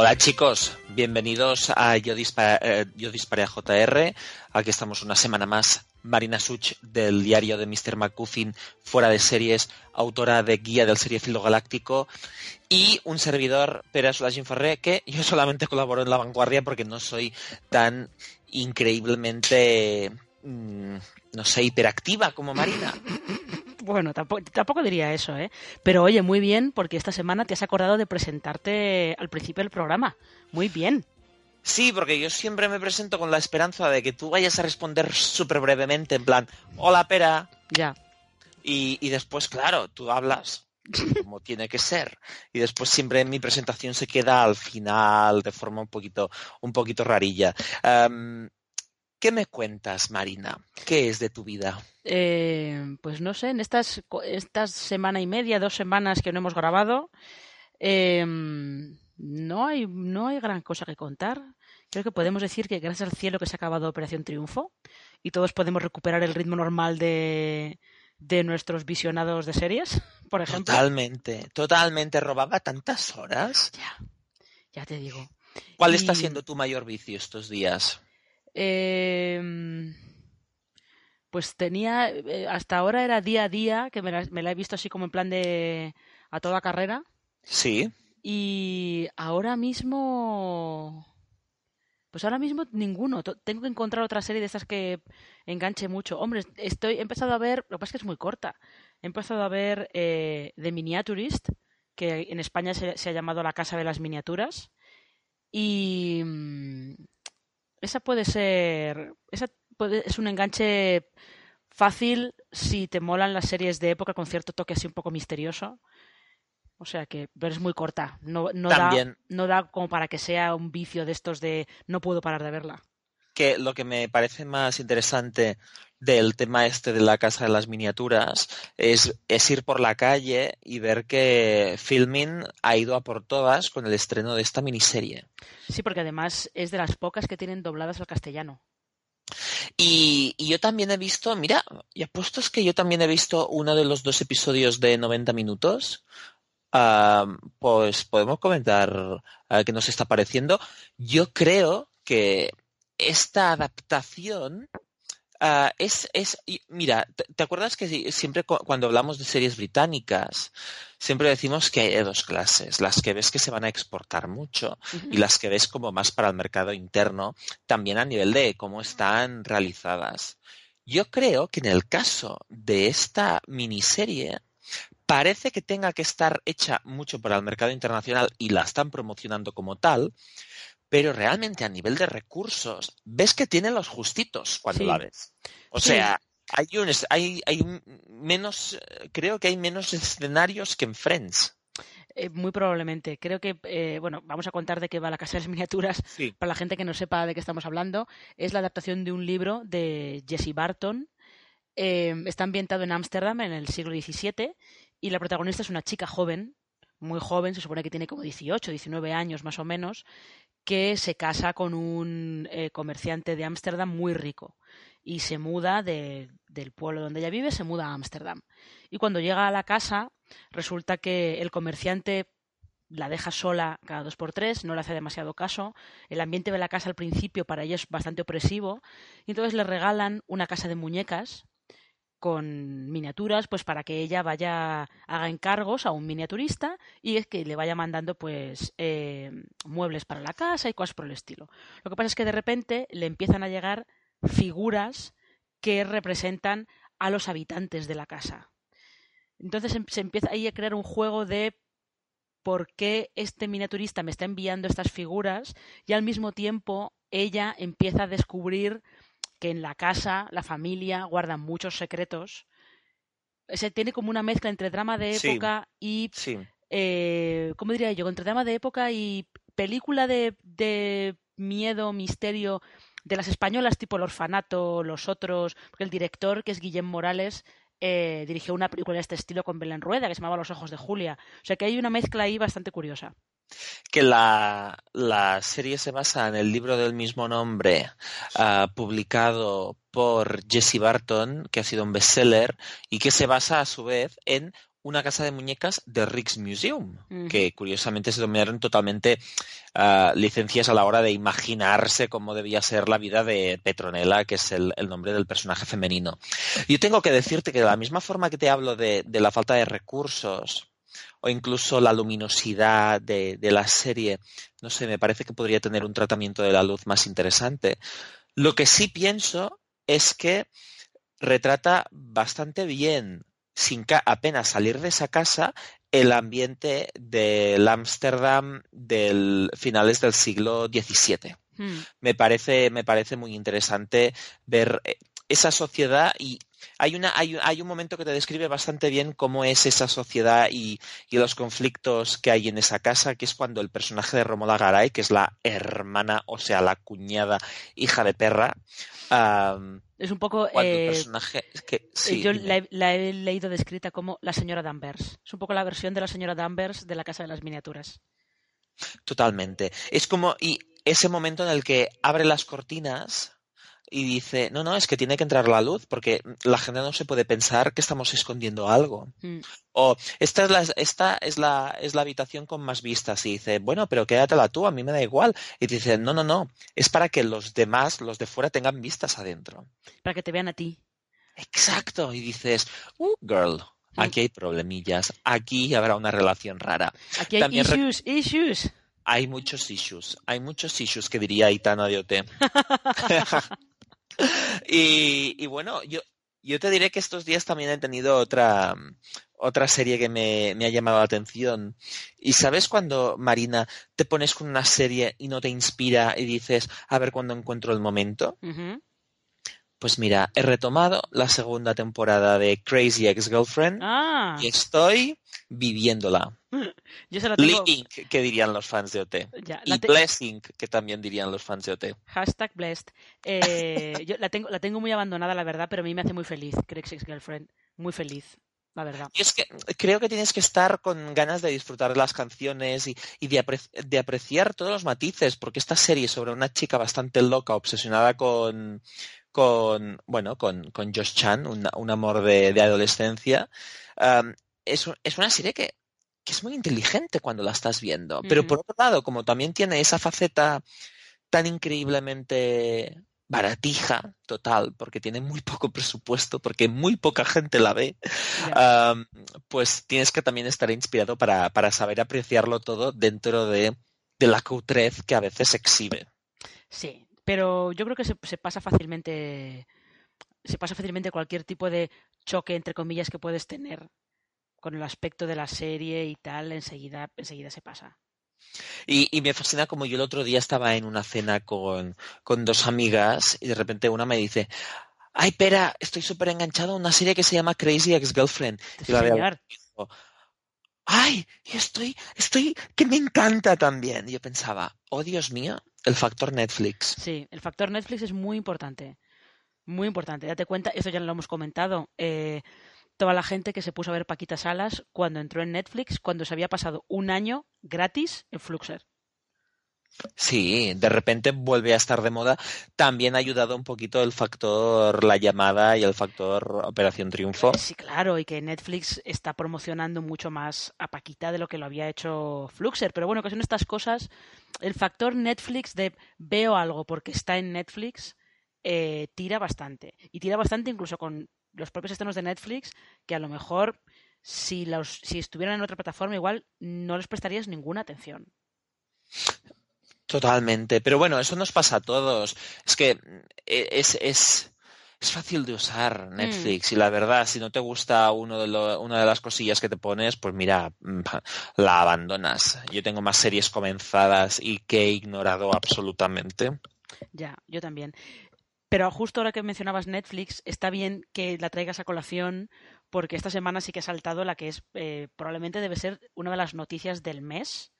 Hola chicos, bienvenidos a Yo, Dispara, eh, JR. Aquí estamos una semana más. Marina Such del diario de Mr. McCuffin, fuera de series, autora de Guía del Seriefilo Galáctico y un servidor, Pere Solagin Ferré, que yo solamente colaboro en La Vanguardia porque no soy tan increíblemente, mm, no sé, hiperactiva como Marina. Bueno, tampoco, tampoco, diría eso, ¿eh? Pero oye, muy bien, porque esta semana te has acordado de presentarte al principio del programa. Muy bien. Sí, porque yo siempre me presento con la esperanza de que tú vayas a responder súper brevemente, en plan, hola, pera. Ya. Y, y después, claro, tú hablas como tiene que ser. Y después siempre mi presentación se queda al final de forma un poquito, un poquito rarilla. Um, ¿Qué me cuentas, Marina? ¿Qué es de tu vida? Eh, pues no sé, en estas, estas semana y media, dos semanas que no hemos grabado, eh, no, hay, no hay gran cosa que contar. Creo que podemos decir que gracias al cielo que se ha acabado Operación Triunfo y todos podemos recuperar el ritmo normal de, de nuestros visionados de series, por ejemplo. Totalmente, totalmente. ¿Robaba tantas horas? Ya, ya te digo. ¿Cuál y... está siendo tu mayor vicio estos días? Eh, pues tenía, eh, hasta ahora era día a día, que me la, me la, he visto así como en plan de a toda carrera. Sí. Y ahora mismo, pues ahora mismo ninguno. Tengo que encontrar otra serie de esas que enganche mucho. Hombre, estoy, he empezado a ver, lo que pasa es que es muy corta. He empezado a ver eh, The Miniaturist, que en España se, se ha llamado La Casa de las Miniaturas. Y mm, esa puede ser. Esa puede, es un enganche fácil si te molan las series de época con cierto toque así un poco misterioso. O sea que, pero es muy corta. No, no, da, no da como para que sea un vicio de estos de no puedo parar de verla. Que lo que me parece más interesante del tema este de la casa de las miniaturas es, es, ir por la calle y ver que Filmin ha ido a por todas con el estreno de esta miniserie. Sí, porque además es de las pocas que tienen dobladas al castellano. Y, y, yo también he visto, mira, y apuesto es que yo también he visto uno de los dos episodios de 90 minutos. Uh, pues podemos comentar uh, qué nos está pareciendo. Yo creo que esta adaptación Uh, es, es, mira, ¿te acuerdas que siempre cuando hablamos de series británicas, siempre decimos que hay dos clases, las que ves que se van a exportar mucho uh -huh. y las que ves como más para el mercado interno, también a nivel de cómo están realizadas. Yo creo que en el caso de esta miniserie, parece que tenga que estar hecha mucho para el mercado internacional y la están promocionando como tal, pero realmente a nivel de recursos ves que tiene los justitos cuando Sí. la ves. O Sí. sea, hay, un, hay, hay un- menos, creo que hay menos escenarios que en Friends. Eh, muy probablemente. Creo que, eh, bueno, vamos a contar de qué va la Casa de las Miniaturas Sí. para la gente que no sepa de qué estamos hablando. Es la adaptación de un libro de Jesse Barton. Eh, está ambientado en Ámsterdam en el siglo XVII y la protagonista es una chica joven, muy joven, se supone que tiene como 18, 19 años más o menos, que se casa con un eh, comerciante de Ámsterdam muy rico y se muda de- del pueblo donde ella vive, se muda a Ámsterdam. Y cuando llega a la casa, resulta que el comerciante la deja sola cada dos por tres, no le hace demasiado caso. El ambiente de la casa al principio para ella es bastante opresivo. Y entonces le regalan una casa de muñecas con miniaturas, pues para que ella vaya, haga encargos a un miniaturista y es que le vaya mandando pues eh, muebles para la casa y cosas por el estilo. Lo que pasa es que de repente le empiezan a llegar figuras que representan a los habitantes de la casa. Entonces em- se empieza ahí a crear un juego de por qué este miniaturista me está enviando estas figuras y al mismo tiempo ella empieza a descubrir que en la casa, la familia, guardan muchos secretos. Se tiene como una mezcla entre drama de Sí. época y, Sí. eh, ¿cómo diría yo? Entre drama de época y película de, de miedo, misterio de las españolas tipo El Orfanato, Los Otros, porque el director, que es Guillem Morales, eh, dirigió una película de este estilo con Belén Rueda que se llamaba Los Ojos de Julia. O sea que hay una mezcla ahí bastante curiosa. Que la, la serie se basa en el libro del mismo nombre, ah, publicado por Jesse Barton, que ha sido un bestseller, y que se basa a su vez en una casa de muñecas de Rick's Museum, que curiosamente se tomaron totalmente ah, licencias a la hora de imaginarse cómo debía ser la vida de Petronella, que es el, el nombre del personaje femenino. Yo tengo que decirte que de la misma forma que te hablo de, de la falta de recursos o incluso la luminosidad de, de la serie, no sé, me parece que podría tener un tratamiento de la luz más interesante. Lo que sí pienso es que retrata bastante bien, sin apenas salir de esa casa, el ambiente del Ámsterdam del finales del siglo XVII. Mm. Me parece, me parece muy interesante ver eh, esa sociedad y hay, una, hay, hay un momento que te describe bastante bien cómo es esa sociedad y, y los conflictos que hay en esa casa, que es cuando el personaje de Romola Garay, que es la hermana, o sea, la cuñada hija de perra, Es un poco. cuando el eh, personaje... Que, sí, yo la he, la he leído descrita como la señora Danvers. Es un poco la versión de la señora Danvers de la Casa de las Miniaturas. Totalmente. Es como, y ese momento en el que abre las cortinas y dice, no, no, es que tiene que entrar la luz porque la gente no se puede pensar que estamos escondiendo algo. Mm. O esta es la, esta es la, es la habitación con más vistas y dice, bueno, pero quédatela tú, a mí me da igual. Y dice, no, no, no, es para que los demás, los de fuera, tengan vistas adentro. Para que te vean a ti. Exacto. Y dices, uh, girl, aquí hay problemillas, aquí habrá una relación rara. Aquí hay También issues, issues. Hay muchos issues, hay muchos issues que diría Itana de OT. y, y bueno, yo, yo te diré que estos días también he tenido otra, otra serie que me, me ha llamado la atención. Y sabes cuando, Marina, te pones con una serie y no te inspira y dices, a ver cuándo encuentro el momento? Pues mira, he retomado la segunda temporada de Crazy Ex-Girlfriend Ah, y estoy viviéndola. yo se la tengo. Living, que dirían los fans de OT. Ya, Y te- blessing, que también dirían los fans de OT. Hashtag blessed. Eh, yo la tengo, la tengo muy abandonada, la verdad, pero a mí me hace muy feliz. Craig's Girlfriend. Muy feliz, la verdad. Y es que creo que tienes que estar con ganas de disfrutar de las canciones y, y de, apre- de apreciar todos los matices, porque esta serie sobre una chica bastante loca, obsesionada con, con bueno, con, con Josh Chan, un, un amor de, de adolescencia, es, un- es una serie que, que es muy inteligente cuando la estás viendo. Pero Ujú. por otro lado, como también tiene esa faceta tan increíblemente baratija, total, porque tiene muy poco presupuesto, porque muy poca gente la ve, pues tienes que también estar inspirado para, para saber apreciarlo todo dentro de, de la cutrez que a veces exhibe. Sí, pero yo creo que se, se pasa fácilmente. Se pasa fácilmente cualquier tipo de choque, entre comillas, que puedes tener con el aspecto de la serie y tal, enseguida, enseguida se pasa. Y, y me fascina como yo el otro día estaba en una cena con, con dos amigas y de repente una me dice, ay, pera, estoy súper enganchado a una serie que se llama Crazy Ex-Girlfriend. Y la veo- señor. ay, y estoy, estoy, que me encanta también. Y yo pensaba, oh Dios mío, el factor Netflix. Sí, el factor Netflix es muy importante. Muy importante. Date cuenta, esto ya lo hemos comentado. eh, toda la gente que se puso a ver Paquita Salas cuando entró en Netflix, cuando se había pasado un año gratis en Fluxer. Sí, de repente vuelve a estar de moda. También ha ayudado un poquito el factor la llamada y el factor Operación Triunfo. Sí, claro, y que Netflix está promocionando mucho más a Paquita de lo que lo había hecho Fluxer. Pero bueno, que son estas cosas. El factor Netflix de veo algo porque está en Netflix eh, tira bastante. Y tira bastante incluso con los propios estrenos de Netflix, que a lo mejor si, los, si estuvieran en otra plataforma igual no les prestarías ninguna atención. Totalmente. Pero bueno, eso nos pasa a todos. Es que eh, es, es, es fácil de usar Netflix y la verdad, si no te gusta uno de lo- una de las cosillas que te pones, pues mira, mm, la abandonas. Yo tengo más series comenzadas y que he ignorado absolutamente. Ya, yo también. Pero justo ahora que mencionabas Netflix, está bien que la traigas a colación porque esta semana sí que ha saltado la que es eh, probablemente debe ser una de las noticias del mes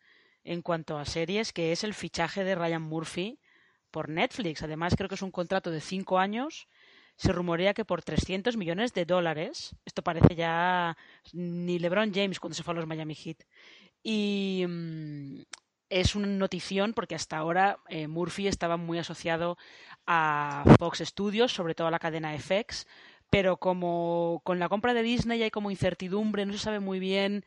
en cuanto a series, que es el fichaje de Ryan Murphy por Netflix. Además, creo que es un contrato de cinco años. Se rumorea que por 300 millones de dólares. Esto parece ya ni LeBron James cuando se fue a los Miami Heat. Y mm, es una notición porque hasta ahora eh, Murphy estaba muy asociado a Fox Studios, sobre todo a la cadena FX, pero como con la compra de Disney hay como incertidumbre, no se sabe muy bien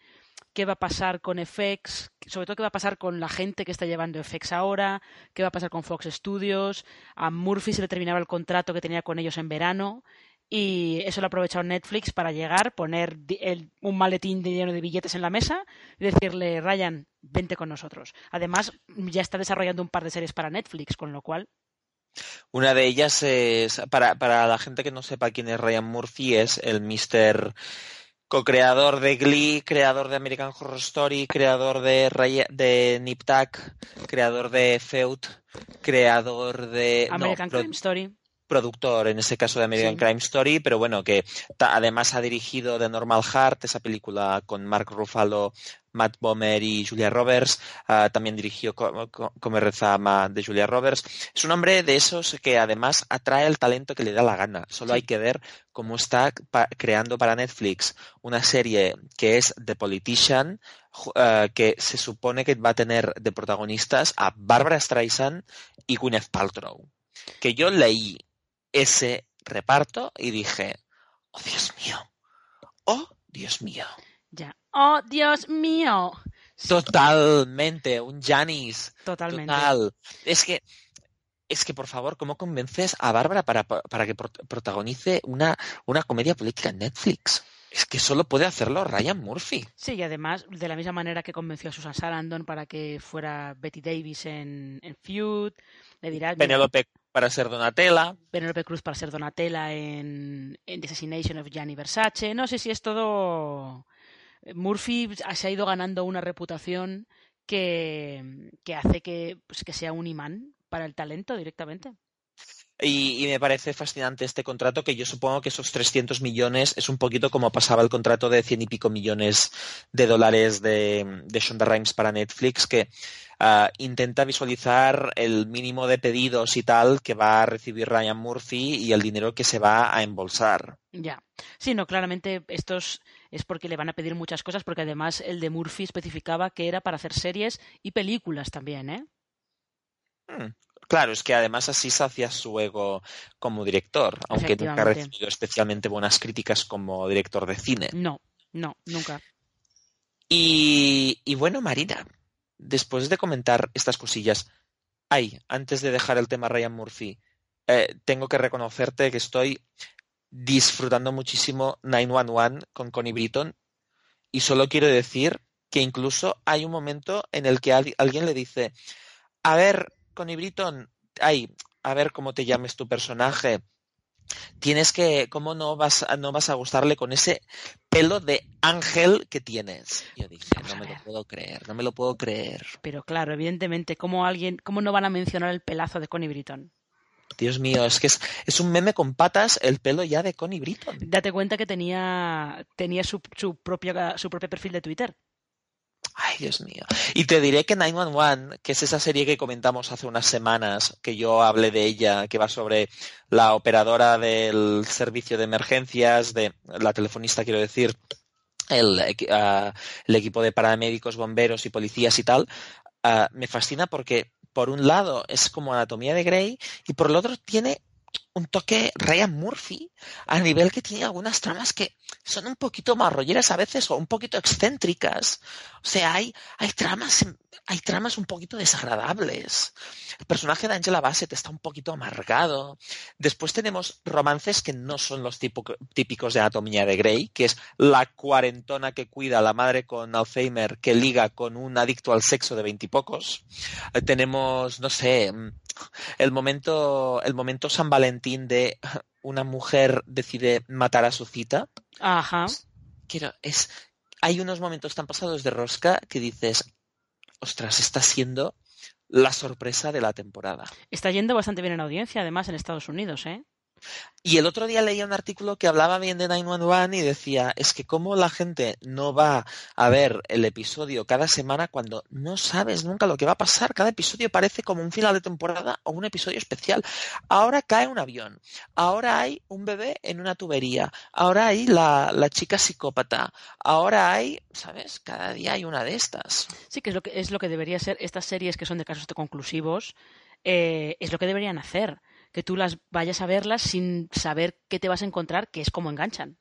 qué va a pasar con FX, sobre todo qué va a pasar con la gente que está llevando FX ahora, qué va a pasar con Fox Studios. A Murphy se le terminaba el contrato que tenía con ellos en verano y eso lo ha aprovechado Netflix para llegar, poner un maletín lleno de billetes en la mesa y decirle, Ryan, vente con nosotros. Además, ya está desarrollando un par de series para Netflix, con lo cual una de ellas es, para, para, la gente que no sepa quién es Ryan Murphy, es el Mr co-creador de Glee, creador de American Horror Story, creador de, de Nip Tuck, creador de Feud, creador de... American Crime Story productor, en ese caso de American Crime Story, pero bueno, que además ha dirigido The Normal Heart, esa película con Mark Ruffalo, Matt Bomer y Julia Roberts. Ah, también dirigió Come reza de Julia Roberts. Es un hombre de esos que además atrae el talento que le da la gana. Solo hay que ver cómo está creando para Netflix una serie que es The Politician, ah, que se supone que va a tener de protagonistas a Barbara Streisand y Gwyneth Paltrow. Que yo leí ese reparto y dije, oh Dios mío, oh Dios mío. Ya, oh Dios mío. Totalmente, un Janis. Totalmente. Total. Es que, es que por favor, ¿cómo convences a Bárbara para, para que protagonice una, una comedia política en Netflix? Es que solo puede hacerlo Ryan Murphy. Sí, y además, de la misma manera que convenció a Susan Sarandon para que fuera Betty Davis en, en Feud, le dirá... Penelope para ser Donatella. Penelope Cruz para ser Donatella en, en The Assassination of Gianni Versace. No sé si es todo... Murphy se ha ido ganando una reputación que, que hace que, pues, que sea un imán para el talento directamente. Y, me parece fascinante este contrato, que yo supongo que esos 300 millones es un poquito como pasaba el contrato de cien y pico millones de dólares de, de Shonda Rhimes para Netflix, que ah, intenta visualizar el mínimo de pedidos y tal que va a recibir Ryan Murphy y el dinero que se va a embolsar. Ya. Sí, no, claramente estos es porque le van a pedir muchas cosas, porque además el de Murphy especificaba que era para hacer series y películas también, ¿eh? Hmm. Claro, es que además así sacia su ego como director, aunque nunca ha recibido especialmente buenas críticas como director de cine. No, no, nunca. Y, bueno, Marina, después de comentar estas cosillas, ay, antes de dejar el tema Ryan Murphy, eh, tengo que reconocerte que estoy disfrutando muchísimo 911 con Connie Britton y solo quiero decir que incluso hay un momento en el que alguien le dice, a ver, Connie Britton, ay, a ver cómo te llames tu personaje. Tienes que, ¿cómo no vas, no vas a gustarle con ese pelo de ángel que tienes? Yo dije, no me lo puedo creer, no me lo puedo creer. Pero claro, evidentemente, ¿cómo alguien, cómo no van a mencionar el pelazo de Connie Britton? Dios mío, es que es, un meme con patas el pelo ya de Connie Britton. Date cuenta que tenía, tenía su, su, propio, su propio perfil de Twitter. Ay, Dios mío. Y te diré que 911, que es esa serie que comentamos hace unas semanas, que yo hablé de ella, que va sobre la operadora del servicio de emergencias, de la telefonista, quiero decir, el, ah, equipo de paramédicos, bomberos y policías y tal, ah, me fascina porque, por un lado, es como Anatomía de Grey y por el otro tiene un toque Ryan Murphy a nivel que tiene algunas tramas que son un poquito marrolleras a veces o un poquito excéntricas. O sea, hay, hay tramas hay tramas un poquito desagradables. El personaje de Angela Bassett está un poquito amargado. Después tenemos romances que no son los típicos de Anatomía de Grey, que es la cuarentona que cuida a la madre con Alzheimer que liga con un adicto al sexo de veintipocos. Eh, tenemos, no sé, mm, el momento, el momento San Valentín de una mujer decide matar a su cita. Ajá. Quiero, es, hay unos momentos tan pasados de rosca que dices, ostras, está siendo la sorpresa de la temporada. Está yendo bastante bien en audiencia, además, en Estados Unidos, ¿eh? Y el otro día leía un artículo que hablaba bien de 911 y decía, es que cómo la gente no va a ver el episodio cada semana cuando no sabes nunca lo que va a pasar. Cada episodio parece como un final de temporada o un episodio especial. Ahora cae un avión, ahora hay un bebé en una tubería, ahora hay la, la chica psicópata, ahora hay, ¿sabes? Cada día hay una de estas. Sí, que es lo que, es lo que debería ser estas series que son de casos conclusivos, eh, es lo que deberían hacer que tú las vayas a verlas sin saber qué te vas a encontrar, que es como enganchan.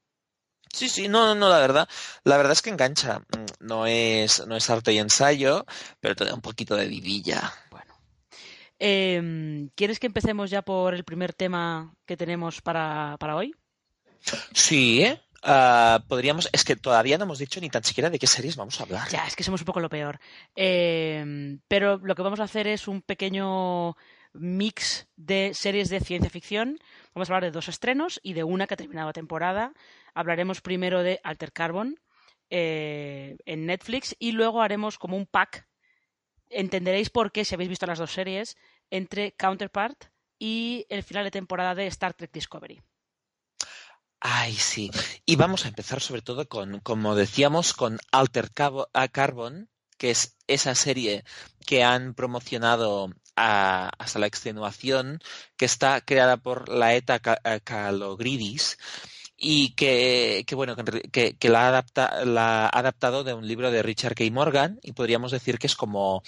Sí, sí, no, no, no, la verdad, la verdad es que engancha. Mm, no es, no es arte y ensayo, pero te da un poquito de vidilla. Bueno. Em, ¿Quieres que empecemos ya por el primer tema que tenemos para, para hoy? Sí, ¿eh? Ah, podríamos, es que todavía no hemos dicho ni tan siquiera de qué series vamos a hablar. Ya, es que somos un poco lo peor. Em, pero lo que vamos a hacer es un pequeño mix de series de ciencia ficción. Vamos a hablar de dos estrenos y de una que ha terminado la temporada. Hablaremos primero de Alter Carbon eh, en Netflix y luego haremos como un pack. Entenderéis por qué, si habéis visto las dos series, entre Counterpart y el final de temporada de Star Trek Discovery. Ay, sí. Y vamos a empezar sobre todo con, como decíamos, con Alter Carbon, que es esa serie que han promocionado hasta la extenuación, que está creada por la ETA Calogridis y que, bueno, que, la, adapta, la, ha adaptado de un libro de Richard K. Morgan y podríamos decir que es como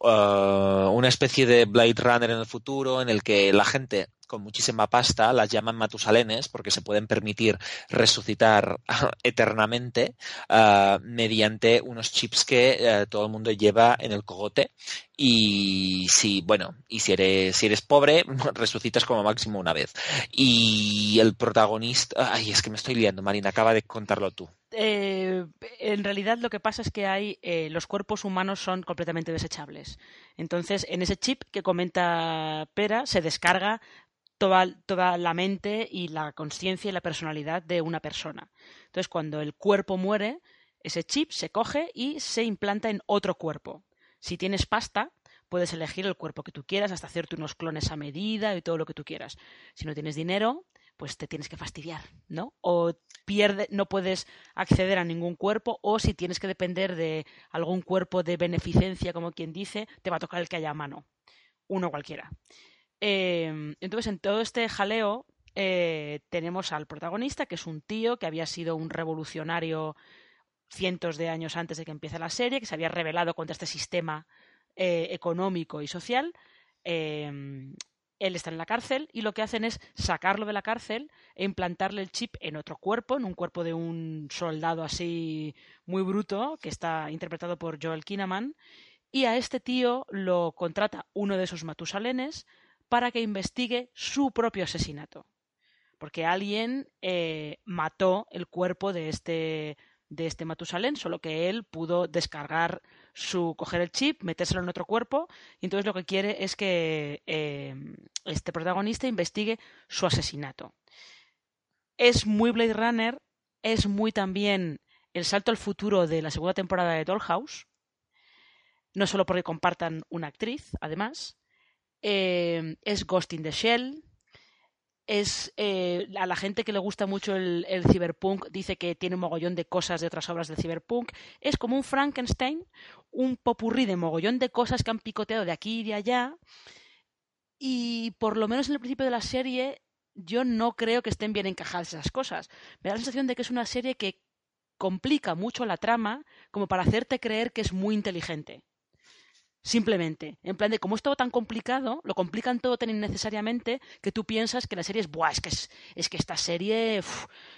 uh, una especie de Blade Runner en el futuro en el que la gente con muchísima pasta, las llaman matusalenes porque se pueden permitir resucitar eternamente uh, mediante unos chips que uh, todo el mundo lleva en el cogote. Y si bueno y si eres si eres pobre resucitas como máximo una vez. Y el protagonista ay es que me estoy liando Marina acaba de contarlo tú. Eh, en realidad lo que pasa es que hay eh, los cuerpos humanos son completamente desechables. Entonces en ese chip que comenta Pera se descarga toda, la mente y la conciencia y la personalidad de una persona. Entonces, cuando el cuerpo muere, ese chip se coge y se implanta en otro cuerpo. Si tienes pasta, puedes elegir el cuerpo que tú quieras, hasta hacerte unos clones a medida y todo lo que tú quieras. Si no tienes dinero, pues te tienes que fastidiar, ¿no? O pierde, no puedes acceder a ningún cuerpo, o si tienes que depender de algún cuerpo de beneficencia, como quien dice, te va a tocar el que haya a mano. Uno cualquiera. Em, entonces, en todo este jaleo eh, tenemos al protagonista, que es un tío que había sido un revolucionario cientos de años antes de que empiece la serie, que se había rebelado contra este sistema eh, económico y social. Em, él está en la cárcel y lo que hacen es sacarlo de la cárcel e implantarle el chip en otro cuerpo, en un cuerpo de un soldado así muy bruto, que está interpretado por Joel Kinnaman. Y a este tío lo contrata uno de esos matusalenes para que investigue su propio asesinato. Porque alguien eh, mató el cuerpo de este, de este Matusalén, solo que él pudo descargar su, coger el chip, metérselo en otro cuerpo, y entonces lo que quiere es que eh, este protagonista investigue su asesinato. Es muy Blade Runner, es muy también el salto al futuro de la segunda temporada de Dollhouse, no solo porque compartan una actriz, además, eh, es Ghost in the Shell, es eh, a la gente que le gusta mucho el, el, cyberpunk dice que tiene un mogollón de cosas de otras obras de cyberpunk. Es como un Frankenstein, un popurrí de mogollón de cosas que han picoteado de aquí y de allá. Y por lo menos en el principio de la serie, yo no creo que estén bien encajadas esas cosas. Me da la sensación de que es una serie que complica mucho la trama como para hacerte creer que es muy inteligente. Simplemente, en plan de como es todo tan complicado, lo complican todo tan innecesariamente que tú piensas que la serie es, Buah, es que, es, que esta serie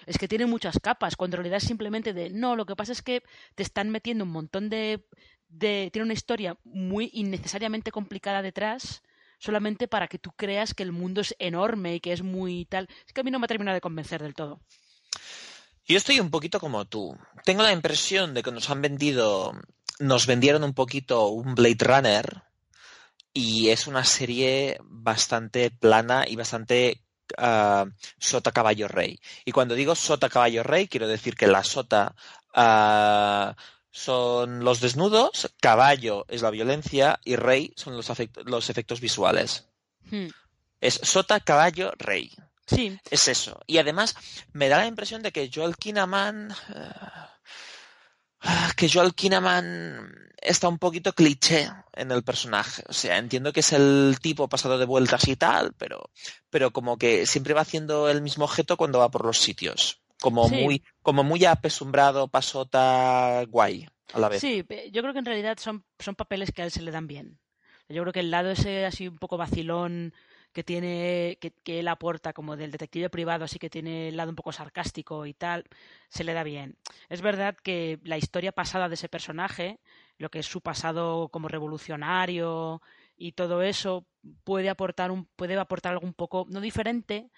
es que tiene muchas capas, cuando en realidad es simplemente de, no, lo que pasa es que te están metiendo un montón de... de tiene una historia muy innecesariamente complicada detrás solamente para que tú creas que el mundo es enorme y que es muy tal. Es que a mí no me ha terminado de convencer del todo. Yo estoy un poquito como tú. Tengo la impresión de que nos han vendido nos vendieron un poquito un Blade Runner y es una serie bastante plana y bastante uh, sota caballo rey. Y cuando digo sota caballo rey, quiero decir que la sota uh, son los desnudos, caballo es la violencia y rey son los, los efectos visuales. Hmm. Es sota caballo rey. Sí. Es eso. Y además me da la impresión de que Joel Kinnaman... Uh, Ah, que Joel Kinnaman está un poquito cliché en el personaje. O sea, entiendo que es el tipo pasado de vueltas y tal, pero, pero como que siempre va haciendo el mismo objeto cuando va por los sitios. Como muy, como muy apesumbrado, pasota, guay a la vez. Sí, yo creo que en realidad son, son papeles que a él se le dan bien. Yo creo que el lado ese así un poco vacilón que tiene que, que, él aporta como del detective privado, así que tiene el lado un poco sarcástico y tal, se le da bien. Es verdad que la historia pasada de ese personaje, lo que es su pasado como revolucionario y todo eso, puede aportar un, puede aportar algo un poco, no diferente,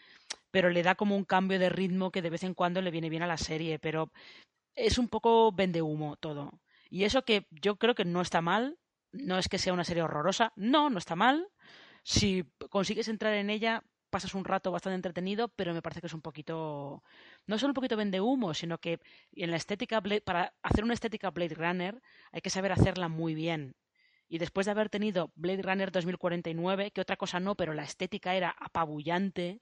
pero le da como un cambio de ritmo que de vez en cuando le viene bien a la serie, pero es un poco vende humo todo. Y eso que yo creo que no está mal, no es que sea una serie horrorosa, no, no está mal. Si consigues entrar en ella, pasas un rato bastante entretenido, pero me parece que es un poquito, no solo un poquito vende humo, sino que en la estética, para hacer una estética Blade Runner hay que saber hacerla muy bien. Y después de haber tenido Blade Runner 2049, que otra cosa no, pero la estética era apabullante,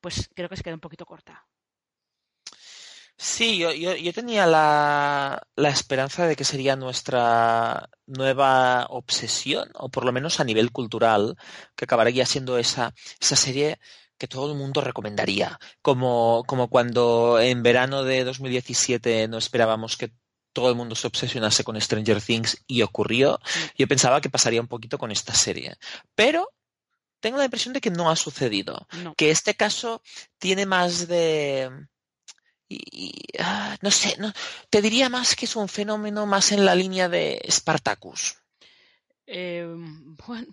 pues creo que se queda un poquito corta. Sí, yo, yo, yo tenía la, la, esperanza de que sería nuestra nueva obsesión, o por lo menos a nivel cultural, que acabaría siendo esa, esa serie que todo el mundo recomendaría. Como, como cuando en verano de 2017 no esperábamos que todo el mundo se obsesionase con Stranger Things y ocurrió, yo pensaba que pasaría un poquito con esta serie. Pero tengo la impresión de que no ha sucedido. No. Que este caso tiene más de. Y, uh, no sé, no, te diría más que es un fenómeno más en la línea de Spartacus. Eh,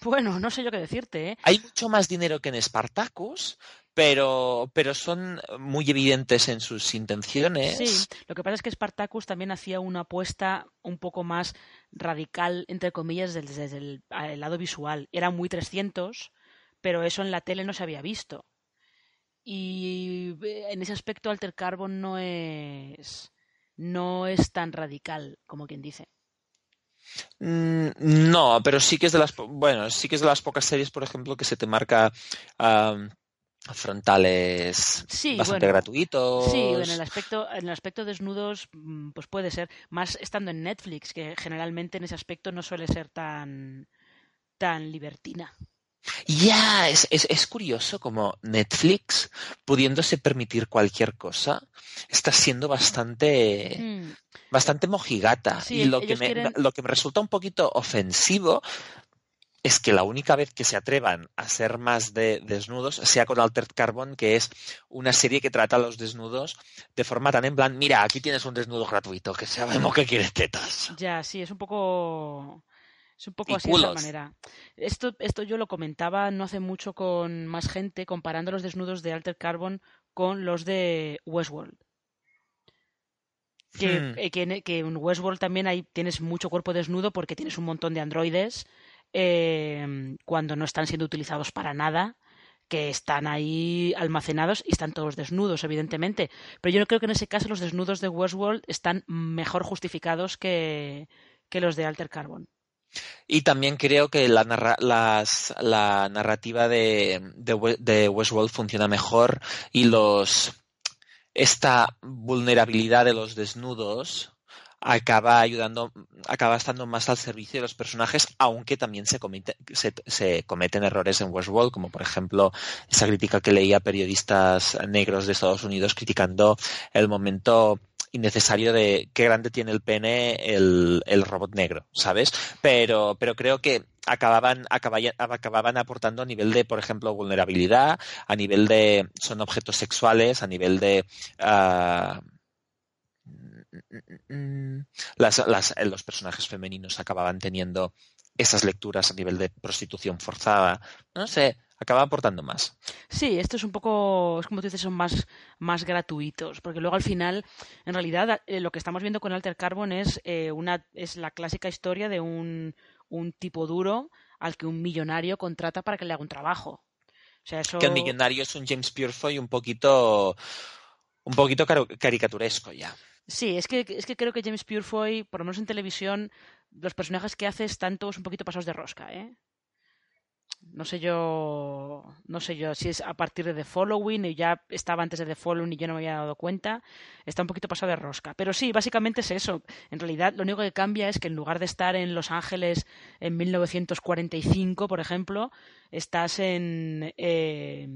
bueno, no sé yo qué decirte. ¿eh? Hay mucho más dinero que en Spartacus, pero, pero son muy evidentes en sus intenciones. Sí, lo que pasa es que Spartacus también hacía una apuesta un poco más radical, entre comillas, desde, desde el, el, lado visual. Era muy 300, pero eso en la tele no se había visto. Y en ese aspecto Alter Carbon no es, no es tan radical como quien dice. Mm, No, pero sí que es de las bueno, sí que es de las pocas series, por ejemplo, que se te marca um, frontales sí, bastante bueno, gratuitos. Sí, en el aspecto, en el aspecto desnudos, pues puede ser. Más estando en Netflix, que generalmente en ese aspecto no suele ser tan, tan libertina. Ya, es, es, es, curioso como Netflix, pudiéndose permitir cualquier cosa, está siendo bastante, mm. bastante mojigata. Sí, y lo que, me, quieren... lo que me resulta un poquito ofensivo es que la única vez que se atrevan a ser más de desnudos sea con Altered Carbon, que es una serie que trata a los desnudos de forma tan en plan, mira, aquí tienes un desnudo gratuito, que sabemos que quieres tetas. Ya, sí, es un poco... Es un poco y así culos. de esa manera. Esto, esto yo lo comentaba no hace mucho con más gente, comparando los desnudos de Alter Carbon con los de Westworld. Que, Hmm. eh, que, que, en Westworld también hay, tienes mucho cuerpo desnudo porque tienes un montón de androides eh, cuando no están siendo utilizados para nada que están ahí almacenados y están todos desnudos, evidentemente. Pero yo no creo que en ese caso los desnudos de Westworld están mejor justificados que, que los de Alter Carbon. Y también creo que la, las, la narrativa de, Westworld funciona mejor y los esta vulnerabilidad de los desnudos acaba ayudando, acaba estando más al servicio de los personajes, aunque también se, se, cometen errores en Westworld, como por ejemplo esa crítica que leía periodistas negros de Estados Unidos criticando el momento innecesario de qué grande tiene el pene el, el robot negro, ¿sabes? Pero, pero creo que acababan, acababan, acababan aportando a nivel de, por ejemplo, vulnerabilidad, a nivel de son objetos sexuales, a nivel de uh, las, las, los personajes femeninos acababan teniendo esas lecturas a nivel de prostitución forzada. No sé, acaba aportando más. Sí, esto es un poco, es como tú dices, son más, más gratuitos, porque luego al final, en realidad, eh, lo que estamos viendo con Alter Carbon es, eh, una, es la clásica historia de un, un tipo duro al que un millonario contrata para que le haga un trabajo. O sea, eso... Que el millonario es un James Purefoy un poquito, un poquito car caricaturesco ya. Sí, es que, es que creo que James Purefoy, por lo menos en televisión, los personajes que hace están todos un poquito pasados de rosca, ¿eh? No sé yo, no sé yo si es a partir de The Following y ya estaba antes de The Following y yo no me había dado cuenta. Está un poquito pasado de rosca. Pero sí, básicamente es eso. En realidad, lo único que cambia es que en lugar de estar en Los Ángeles en 1945, por ejemplo, estás en, eh,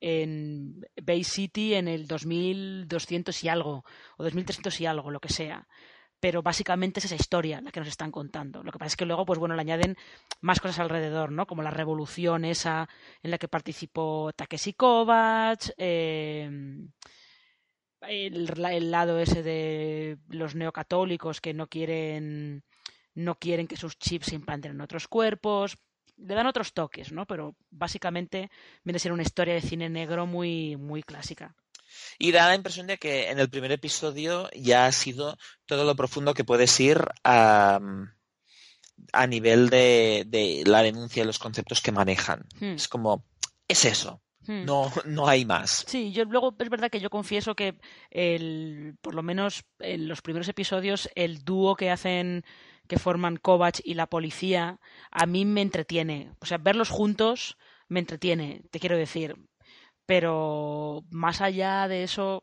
en Bay City en el 2200 y algo, o 2300 y algo, lo que sea pero básicamente es esa historia la que nos están contando. Lo que pasa es que luego, pues bueno, le añaden más cosas alrededor, ¿no? Como la revolución esa en la que participó Takeshi Kovacs, eh, el, el, lado ese de los neocatólicos que no quieren no quieren que sus chips se implanten en otros cuerpos. Le dan otros toques, ¿no? Pero básicamente viene a ser una historia de cine negro muy, muy clásica. Y da la impresión de que en el primer episodio ya ha sido todo lo profundo que puedes ir a, a nivel de, de, la denuncia de los conceptos que manejan. Hmm. Es como, es eso. Hmm. No, no hay más. Sí, yo luego es verdad que yo confieso que el, por lo menos en los primeros episodios el dúo que hacen que forman Kovac y la policía a mí me entretiene. O sea, verlos juntos me entretiene, te quiero decir pero más allá de eso,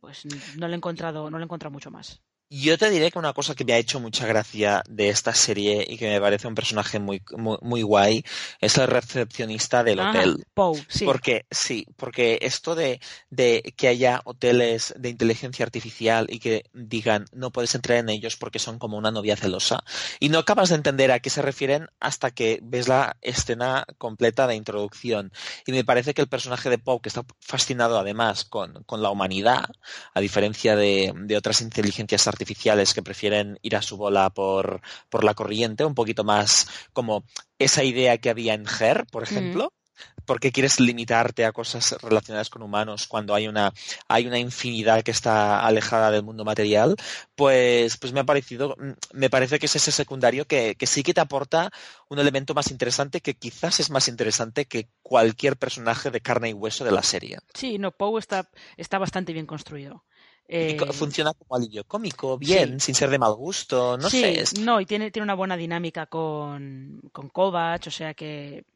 pues no le he encontrado, no le he encontrado mucho más. Yo te diré que una cosa que me ha hecho mucha gracia de esta serie y que me parece un personaje muy, muy, muy guay es el recepcionista del Ajá, hotel. Poe, sí. Porque, sí, porque esto de, de que haya hoteles de inteligencia artificial y que digan no puedes entrar en ellos porque son como una novia celosa y no acabas de entender a qué se refieren hasta que ves la escena completa de introducción. Y me parece que el personaje de Poe, que está fascinado además con, con la humanidad, a diferencia de, de otras inteligencias artificiales, artificiales que prefieren ir a su bola por, por la corriente, un poquito más como esa idea que había en Her, por ejemplo. Mm. ¿Por qué quieres limitarte a cosas relacionadas con humanos cuando hay una, hay una infinidad que está alejada del mundo material? Pues, pues me ha parecido, me parece que es ese secundario que, que sí que te aporta un elemento más interesante que quizás es más interesante que cualquier personaje de carne y hueso de la serie. Sí, no, Poe está, está bastante bien construido. Eh, funciona como alivio cómico, bien, sí. sin ser de mal gusto, no sí, sé. Es... No, y tiene, tiene una buena dinámica con, con Kovac, o sea que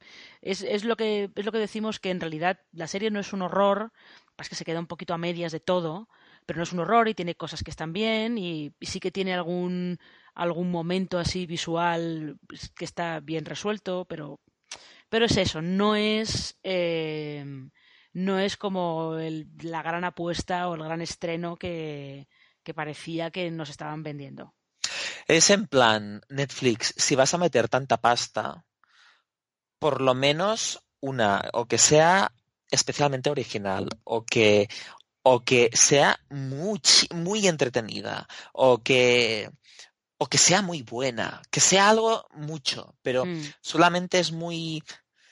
es, es, lo que es lo que decimos que en realidad la serie no es un horror, es que se queda un poquito a medias de todo, pero no es un horror y tiene cosas que están bien y, y sí que tiene algún, algún momento así visual que está bien resuelto, pero, pero es eso, no es... Eh, no es como el, la gran apuesta o el gran estreno que, que parecía que nos estaban vendiendo. Es en plan, Netflix, si vas a meter tanta pasta, por lo menos una, o que sea especialmente original, o que, o que sea muy, muy entretenida, o que, o que sea muy buena, que sea algo mucho, pero mm. solamente es muy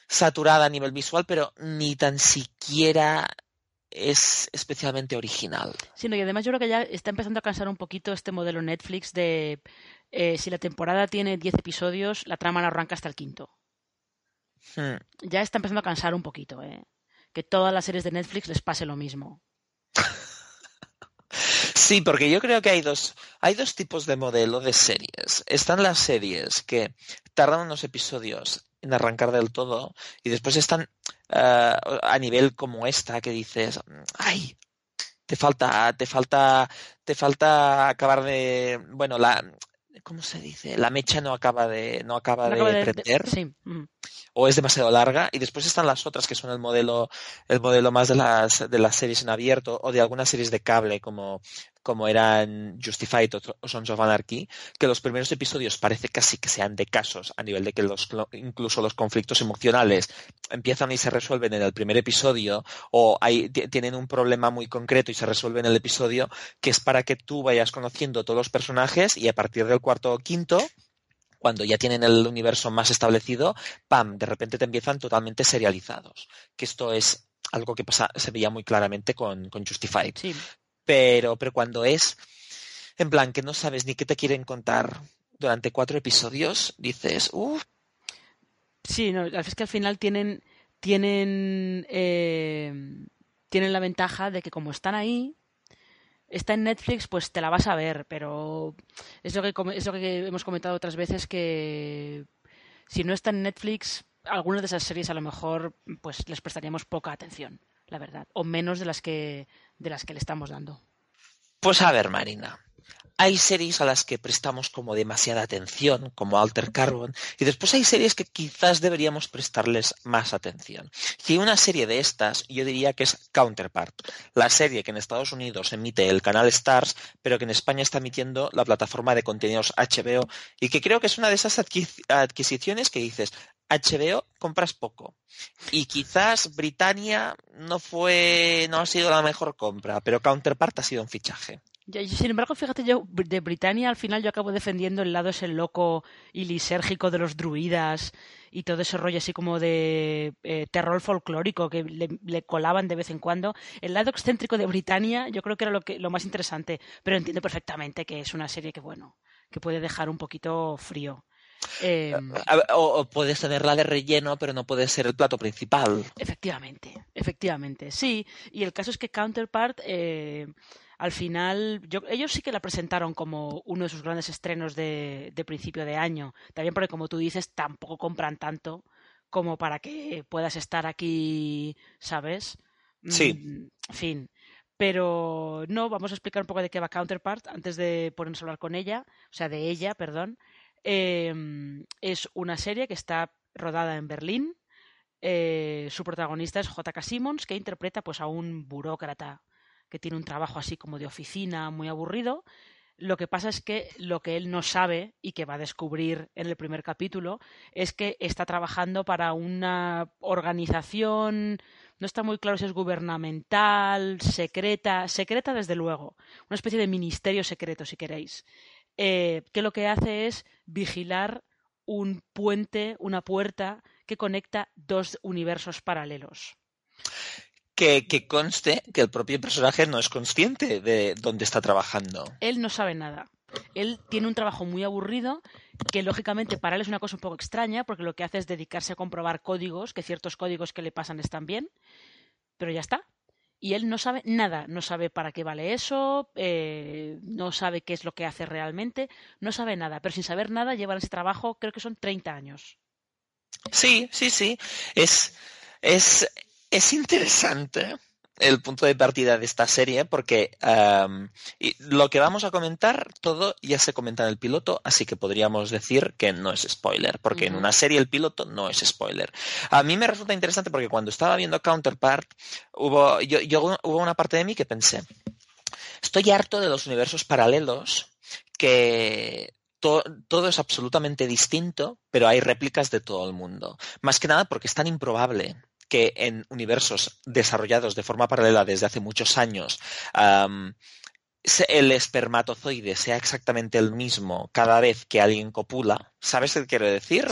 saturada a nivel visual, pero ni tan siquiera es especialmente original. Sí, no, y además yo creo que ya está empezando a cansar un poquito este modelo Netflix de eh, si la temporada tiene 10 episodios, la trama no arranca hasta el quinto. Hmm. Ya está empezando a cansar un poquito, ¿eh? Que todas las series de Netflix les pase lo mismo. Sí, porque yo creo que hay dos, hay dos tipos de modelo de series. Están las series que tardan unos episodios en arrancar del todo y después están uh, a nivel como esta que dices, ay, te falta, te falta, te falta acabar de, bueno, la, ¿cómo se dice? La mecha no acaba de, no acaba, no de, prender. De, sí. Mm. O es demasiado larga. Y después están las otras que son el modelo, el modelo más de las, de las series en abierto o de algunas series de cable como, como eran Justified o Sons of Anarchy, que los primeros episodios parece casi que sean de casos a nivel de que los, incluso los conflictos emocionales empiezan y se resuelven en el primer episodio o tienen un problema muy concreto y se resuelve en el episodio, que es para que tú vayas conociendo todos los personajes y a partir del cuarto o quinto cuando ya tienen el universo más establecido, ¡pam!, de repente te empiezan totalmente serializados. Que esto es algo que pasa, se veía muy claramente con, con Justified. Pero, pero cuando es en plan que no sabes ni qué te quieren contar durante cuatro episodios, dices, uff. Sí, no, es que al final tienen, tienen, eh, tienen la ventaja de que como están ahí, está en Netflix, pues te la vas a ver, pero es lo que, es lo que hemos comentado otras veces que si no está en Netflix, algunas de esas series a lo mejor pues les prestaríamos poca atención, la verdad, o menos de las que de las que le estamos dando. Pues a ver, Marina, hay series a las que prestamos como demasiada atención, como Alter Carbon, y después hay series que quizás deberíamos prestarles más atención. Y una serie de estas, yo diría que es Counterpart, la serie que en Estados Unidos emite el canal Stars, pero que en España está emitiendo la plataforma de contenidos HBO, y que creo que es una de esas adquisiciones que dices, HBO compras poco. Y quizás Britannia no fue, no ha sido la mejor compra, pero Counterpart ha sido un fichaje. Sin embargo, fíjate, yo de Britannia al final yo acabo defendiendo el lado ese loco y lisérgico de los druidas y todo ese rollo así como de eh, terror folclórico que le, colaban de vez en cuando. El lado excéntrico de Britannia yo creo que era lo, que, lo más interesante, pero entiendo perfectamente que es una serie que, bueno, que puede dejar un poquito frío. Em, o, puedes tenerla de relleno, pero no puede ser el plato principal. Efectivamente, efectivamente, sí. Y el caso es que Counterpart, eh, al final, ellos sí que la presentaron como uno de sus grandes estrenos de, principio de año. También porque, como tú dices, tampoco compran tanto como para que puedas estar aquí, ¿sabes? Sí. Mm, en fin. Pero no, vamos a explicar un poco de qué va Counterpart antes de ponernos a hablar con ella, o sea, de ella, perdón. Em, es una serie que está rodada en Berlín. Eh, su protagonista es J.K. Simmons, que interpreta pues, a un burócrata que tiene un trabajo así como de oficina muy aburrido. Lo que pasa es que lo que él no sabe y que va a descubrir en el primer capítulo es que está trabajando para una organización, no está muy claro si es gubernamental, secreta, secreta desde luego, una especie de ministerio secreto si queréis, eh, que lo que hace es vigilar un puente, una puerta que conecta dos universos paralelos. Que, que, conste que el propio personaje no es consciente de dónde está trabajando. Él no sabe nada. Él tiene un trabajo muy aburrido que lógicamente para él es una cosa un poco extraña porque lo que hace es dedicarse a comprobar códigos, que ciertos códigos que le pasan están bien, pero ya está y él no sabe nada, no sabe para qué vale eso, eh, no sabe qué es lo que hace realmente, no sabe nada, pero sin saber nada lleva ese trabajo creo que son 30 años. Sí, sí, sí, es, es, es interesante el punto de partida de esta serie porque lo que vamos a comentar todo ya se comenta en el piloto, así que podríamos decir que no es spoiler, porque en una serie el piloto no es spoiler. A mí me resulta interesante porque cuando estaba viendo Counterpart hubo, yo, hubo una parte de mí que pensé, estoy harto de los universos paralelos que todo es absolutamente distinto, pero hay réplicas de todo el mundo. Más que nada porque es tan improbable que en universos desarrollados de forma paralela desde hace muchos años el espermatozoide sea exactamente el mismo cada vez que alguien copula, ¿sabes qué quiero decir?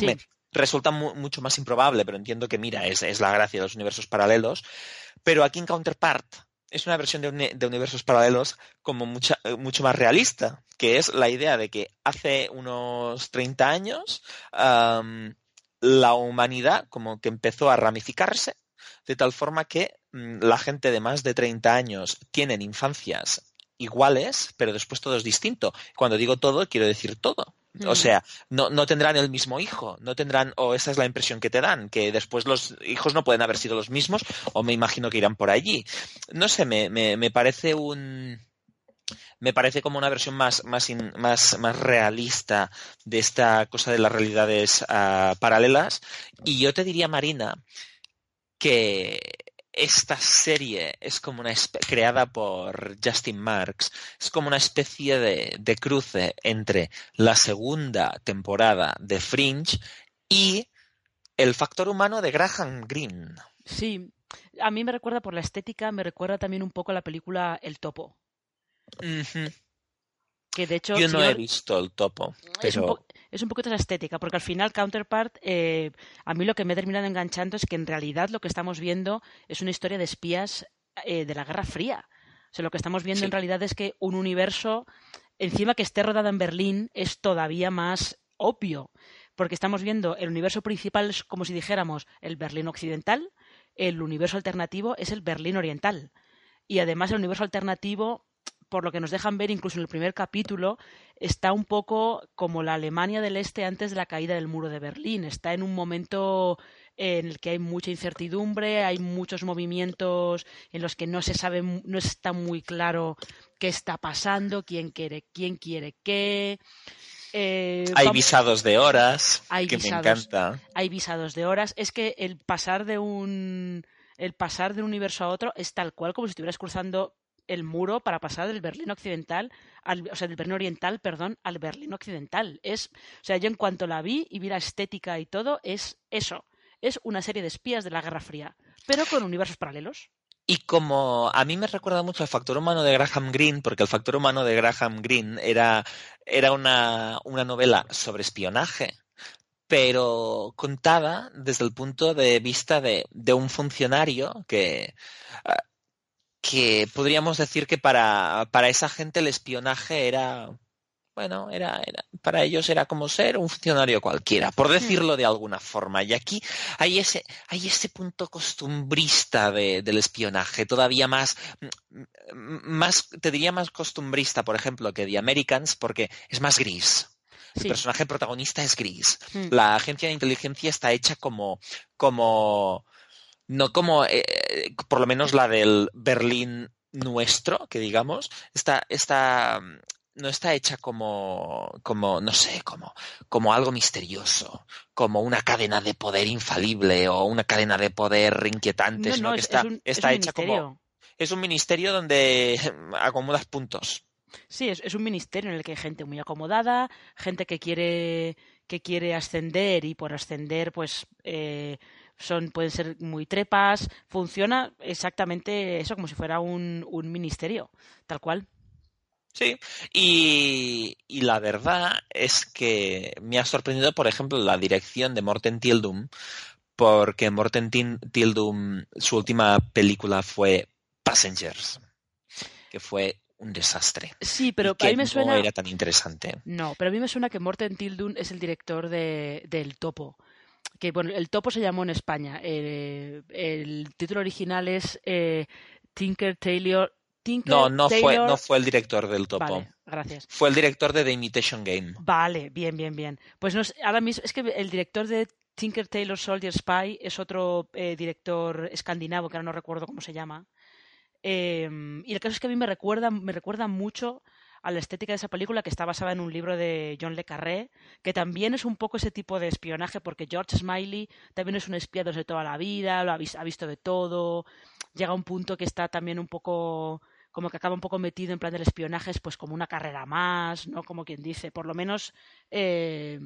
resulta mucho más improbable, pero entiendo que, mira, es, la gracia de los universos paralelos. Pero aquí en Counterpart es una versión de, universos paralelos como mucho más realista, que es la idea de que hace unos 30 años la humanidad como que empezó a ramificarse de tal forma que mm, la gente de más de 30 años tienen infancias iguales, pero después todo es distinto. Cuando digo todo, quiero decir todo. O mm. sea, no, no, tendrán el mismo hijo, no tendrán, o esa es la impresión que te dan, que después los hijos no pueden haber sido los mismos, o me imagino que irán por allí. No sé, me, me, me parece un, me parece como una versión más, más, más, más realista de esta cosa de las realidades ah, paralelas. Y yo te diría, Marina, que esta serie es como una creada por Justin Marks, es como una especie de, de, cruce entre la segunda temporada de Fringe y el factor humano de Graham Greene. Sí, a mí me recuerda por la estética, me recuerda también un poco a la película El Topo. Que de hecho. Yo no he visto el topo. Es, un es, un poquito esa estética, porque al final Counterpart, eh, a mí lo que me ha terminado enganchando es que en realidad lo que estamos viendo es una historia de espías eh, de la Guerra Fría. O sea, lo que estamos viendo en realidad es que un universo, encima que esté rodado en Berlín, es todavía más obvio. Porque estamos viendo el universo principal es como si dijéramos el Berlín occidental, el universo alternativo es el Berlín oriental. Y además el universo alternativo por lo que nos dejan ver incluso en el primer capítulo, está un poco como la Alemania del Este antes de la caída del muro de Berlín. Está en un momento en el que hay mucha incertidumbre, hay muchos movimientos en los que no se sabe, no está muy claro qué está pasando, quién quiere, quién quiere qué. Eh, hay visados de horas, que me encanta. Hay visados de horas. Es que el pasar de un el pasar de un universo a otro es tal cual como si estuvieras cruzando el muro para pasar del Berlín occidental, al, o sea, del Berlín oriental, perdón, al Berlín occidental. Es, o sea, yo en cuanto la vi y vi la estética y todo, es eso. Es una serie de espías de la Guerra Fría, pero con universos paralelos. Y como a mí me recuerda mucho al factor humano de Graham Greene, porque el factor humano de Graham Greene era, era una, una novela sobre espionaje, pero contada desde el punto de vista de, de un funcionario que, que podríamos decir que para, para esa gente el espionaje era bueno, era, era, para ellos era como ser un funcionario cualquiera, por hmm. decirlo de alguna forma. Y aquí hay ese, hay ese punto costumbrista de, del espionaje, todavía más, más, te diría más costumbrista, por ejemplo, que The Americans, porque es más gris. El personaje protagonista es gris. Hmm. La agencia de inteligencia está hecha como, como, no como, eh, por lo menos la del Berlín nuestro, que digamos, está, está no está hecha como, como no sé, como, como algo misterioso, como una cadena de poder infalible o una cadena de poder inquietante, sino que está, está hecha como. Es un ministerio donde acomodas puntos. Sí, es, es, un ministerio en el que hay gente muy acomodada, gente que quiere, que quiere ascender y por ascender, pues. Eh, son, pueden ser muy trepas, funciona exactamente eso, como si fuera un, un ministerio, tal cual. Sí, y, y, la verdad es que me ha sorprendido, por ejemplo, la dirección de Morten Tildum, porque Morten Tildum, su última película fue Passengers, que fue un desastre. Sí, pero a mí me suena. No era tan interesante. No, pero a mí me suena que Morten Tildum es el director de, del Topo. Que bueno, el Topo se llamó en España. Eh, el título original es eh, Tinker Taylor no, no fue, no fue el director del Topo. Vale, gracias. Fue el director de The Imitation Game. Vale, bien, bien, bien. Pues no, ahora mismo es que el director de Tinker Taylor Soldier Spy es otro eh, director escandinavo que ahora no recuerdo cómo se llama. Em, y el caso es que a mí me recuerda, me recuerda mucho a la estética de esa película que está basada en un libro de John Le Carré, que también es un poco ese tipo de espionaje, porque George Smiley también es un espía desde toda la vida, lo ha, ha visto de todo, llega a un punto que está también un poco como que acaba un poco metido en plan del espionaje, pues como una carrera más, ¿no? Como quien dice, por lo menos eh,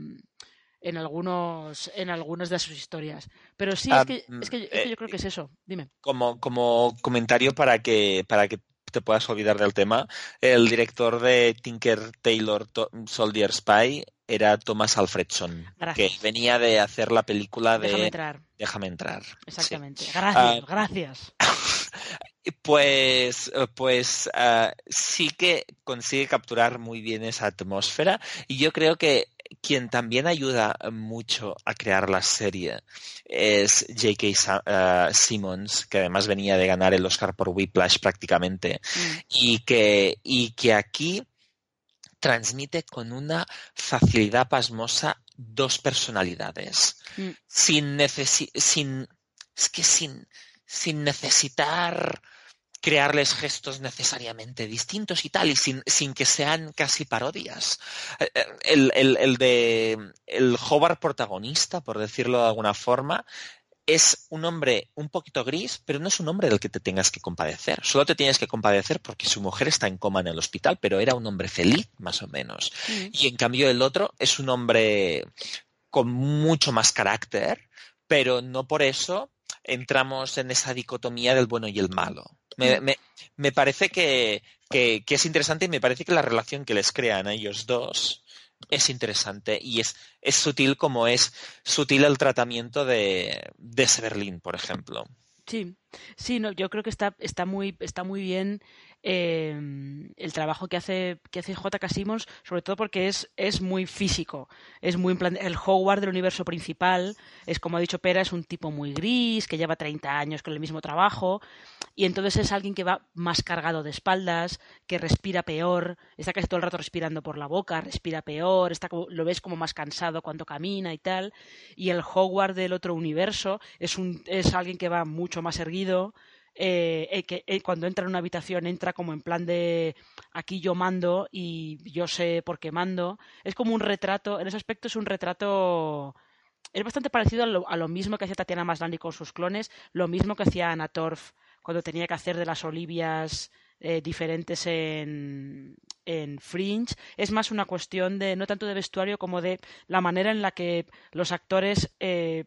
en algunos en algunas de sus historias. Pero sí, es, ah, que, es, que, yo creo que es eso. Dime. Como, como comentario para que, para que te puedas olvidar del tema, el director de Tinker Taylor Soldier Spy era Thomas Alfredson, que venía de hacer la película de Déjame entrar. Déjame entrar. Exactamente. Gracias, ah, gracias. Pues, eh, pues uh, sí que consigue capturar muy bien esa atmósfera y yo creo que quien también ayuda mucho a crear la serie es J.K. Uh, Simmons, que además venía de ganar el Oscar por Whiplash prácticamente, mm. y, que, y que aquí transmite con una facilidad pasmosa dos personalidades, mm. sin, sin, es que sin, sin necesitar crearles gestos necesariamente distintos y tal, y sin, sin que sean casi parodias. Eh, eh, el, el, el de el Hobart protagonista, por decirlo de alguna forma, es un hombre un poquito gris, pero no es un hombre del que te tengas que compadecer. Solo te tienes que compadecer porque su mujer está en coma en el hospital, pero era un hombre feliz, más o menos. Mm. Y en cambio el otro es un hombre con mucho más carácter, pero no por eso entramos en esa dicotomía del bueno y el malo. Me, mm. me, parece que, que, es interesante y me parece que la relación que les crean a ellos dos es interesante y es, es sutil como es sutil el tratamiento de, de ese Berlín, por ejemplo. Sí, sí, no, yo creo que está, está muy, está muy bien eh, el trabajo que hace, que hace J.K. Simmons, sobre todo porque es, es muy físico, es muy el Howard del universo principal, es como ha dicho Pera, es un tipo muy gris, que lleva 30 años con el mismo trabajo, y entonces es alguien que va más cargado de espaldas, que respira peor, está casi todo el rato respirando por la boca, respira peor, está lo ves como más cansado cuando camina y tal. Y el Hogwarts del otro universo es, un, es alguien que va mucho más erguido, eh, eh, que eh, cuando entra en una habitación entra como en plan de aquí yo mando y yo sé por qué mando. Es como un retrato, en ese aspecto es un retrato es bastante parecido a lo, mismo que hacía Tatiana Maslany con sus clones, lo mismo que hacía Anna Torf cuando tenía que hacer de las Olivias eh, diferentes en, en Fringe. Es más una cuestión de, no tanto de vestuario como de la manera en la que los actores eh,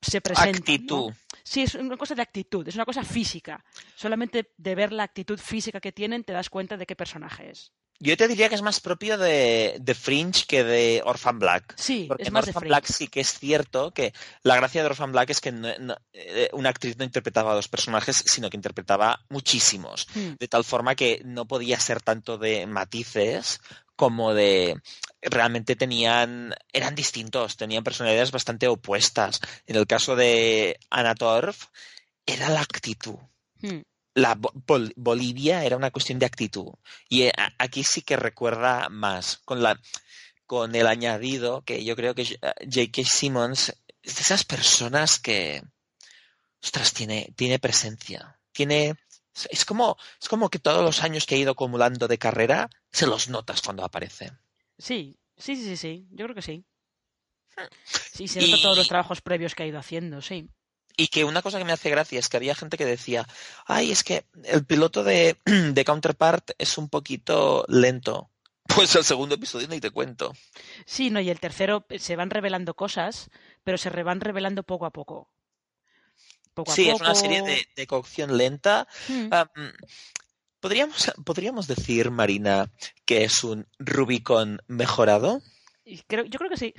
se presentan. Actitud. Sí, es una cosa de actitud, es una cosa física. Solamente de ver la actitud física que tienen te das cuenta de qué personaje es. Yo te diría que es más propio de, Fringe que de Orphan Black. Sí, porque es en más Orphan de Black sí que es cierto que la gracia de Orphan Black es que eh, una actriz no interpretaba a dos personajes, sino que interpretaba muchísimos. Hmm. De tal forma que no podía ser tanto de matices como de realmente tenían eran distintos, tenían personalidades bastante opuestas. En el caso de Anna Torf era la actitud. Hmm la Bolivia era una cuestión de actitud. Y eh, aquí sí que recuerda más, con, la, con el añadido que yo creo que J.K. Simmons es de esas personas que, ostras, tiene, tiene presencia. Tiene, es como, es como que todos los años que ha ido acumulando de carrera, se los notas cuando aparece. Sí, sí, sí, sí, yo creo que sí. Sí, se nota todos los trabajos previos que ha ido haciendo, sí. Y que una cosa que me hace gracia es que había gente que decía, ay, es que el piloto de, de Counterpart es un poquito lento. Pues el segundo episodio ni te cuento. Sí, no, y el tercero eh, se van revelando cosas, pero se van revelando poco a poco. Poco sí, es una serie de, cocción lenta. Hmm. ¿podríamos, ¿Podríamos decir, Marina, que es un Rubicon mejorado? yo creo que sí.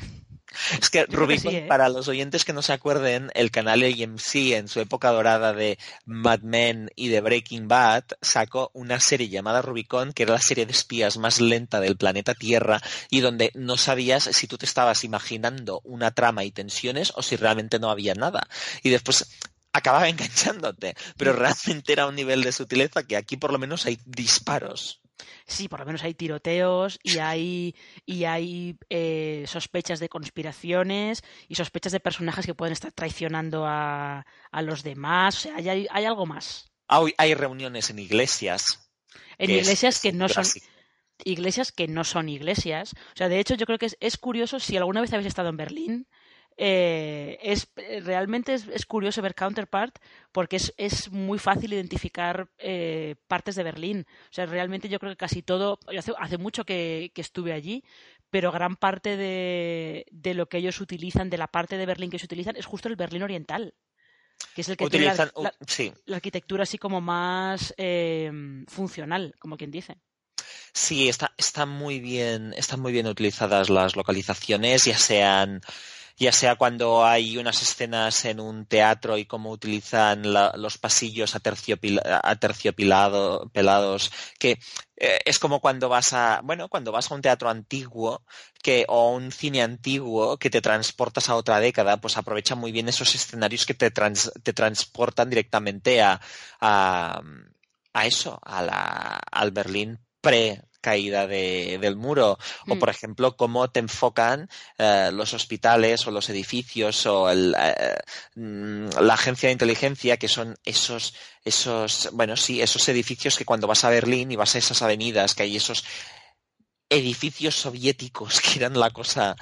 Es que Rubicon, ¿eh? para los oyentes que no se acuerden, el canal AMC en su época dorada de Mad Men y de Breaking Bad sacó una serie llamada Rubicon, que era la serie de espías más lenta del planeta Tierra y donde no sabías si tú te estabas imaginando una trama y tensiones o si realmente no había nada. Y después acababa enganchándote, pero realmente era un nivel de sutileza que aquí por lo menos hay disparos sí, por lo menos hay tiroteos y hay, y hay eh, sospechas de conspiraciones y sospechas de personajes que pueden estar traicionando a, a los demás. O sea, hay, hay algo más. Hay, reuniones en iglesias. En iglesias que no son iglesias que no son iglesias. O sea, de hecho, yo creo que es, es curioso si alguna vez habéis estado en Berlín eh, es realmente es, curioso ver Counterpart porque es, es muy fácil identificar eh, partes de Berlín. O sea, realmente yo creo que casi todo, hace, hace mucho que, estuve allí, pero gran parte de, de, lo que ellos utilizan, de la parte de Berlín que se utilizan, es justo el Berlín oriental. Que es el que tiene la, la, arquitectura así como más eh, funcional, como quien dice. Sí, está, está muy bien, están muy bien utilizadas las localizaciones, ya sean ya sea cuando hay unas escenas en un teatro y cómo utilizan los pasillos aterciopelados, que eh, es como cuando vas a, bueno, cuando vas a un teatro antiguo que, o un cine antiguo que te transportas a otra década, pues aprovecha muy bien esos escenarios que te, te transportan directamente a, a, a eso, a la, al Berlín pre caída de, del muro o mm. por ejemplo cómo te enfocan eh, los hospitales o los edificios o el, eh, mm, la agencia de inteligencia que son esos esos bueno sí esos edificios que cuando vas a Berlín y vas a esas avenidas que hay esos edificios soviéticos que eran la cosa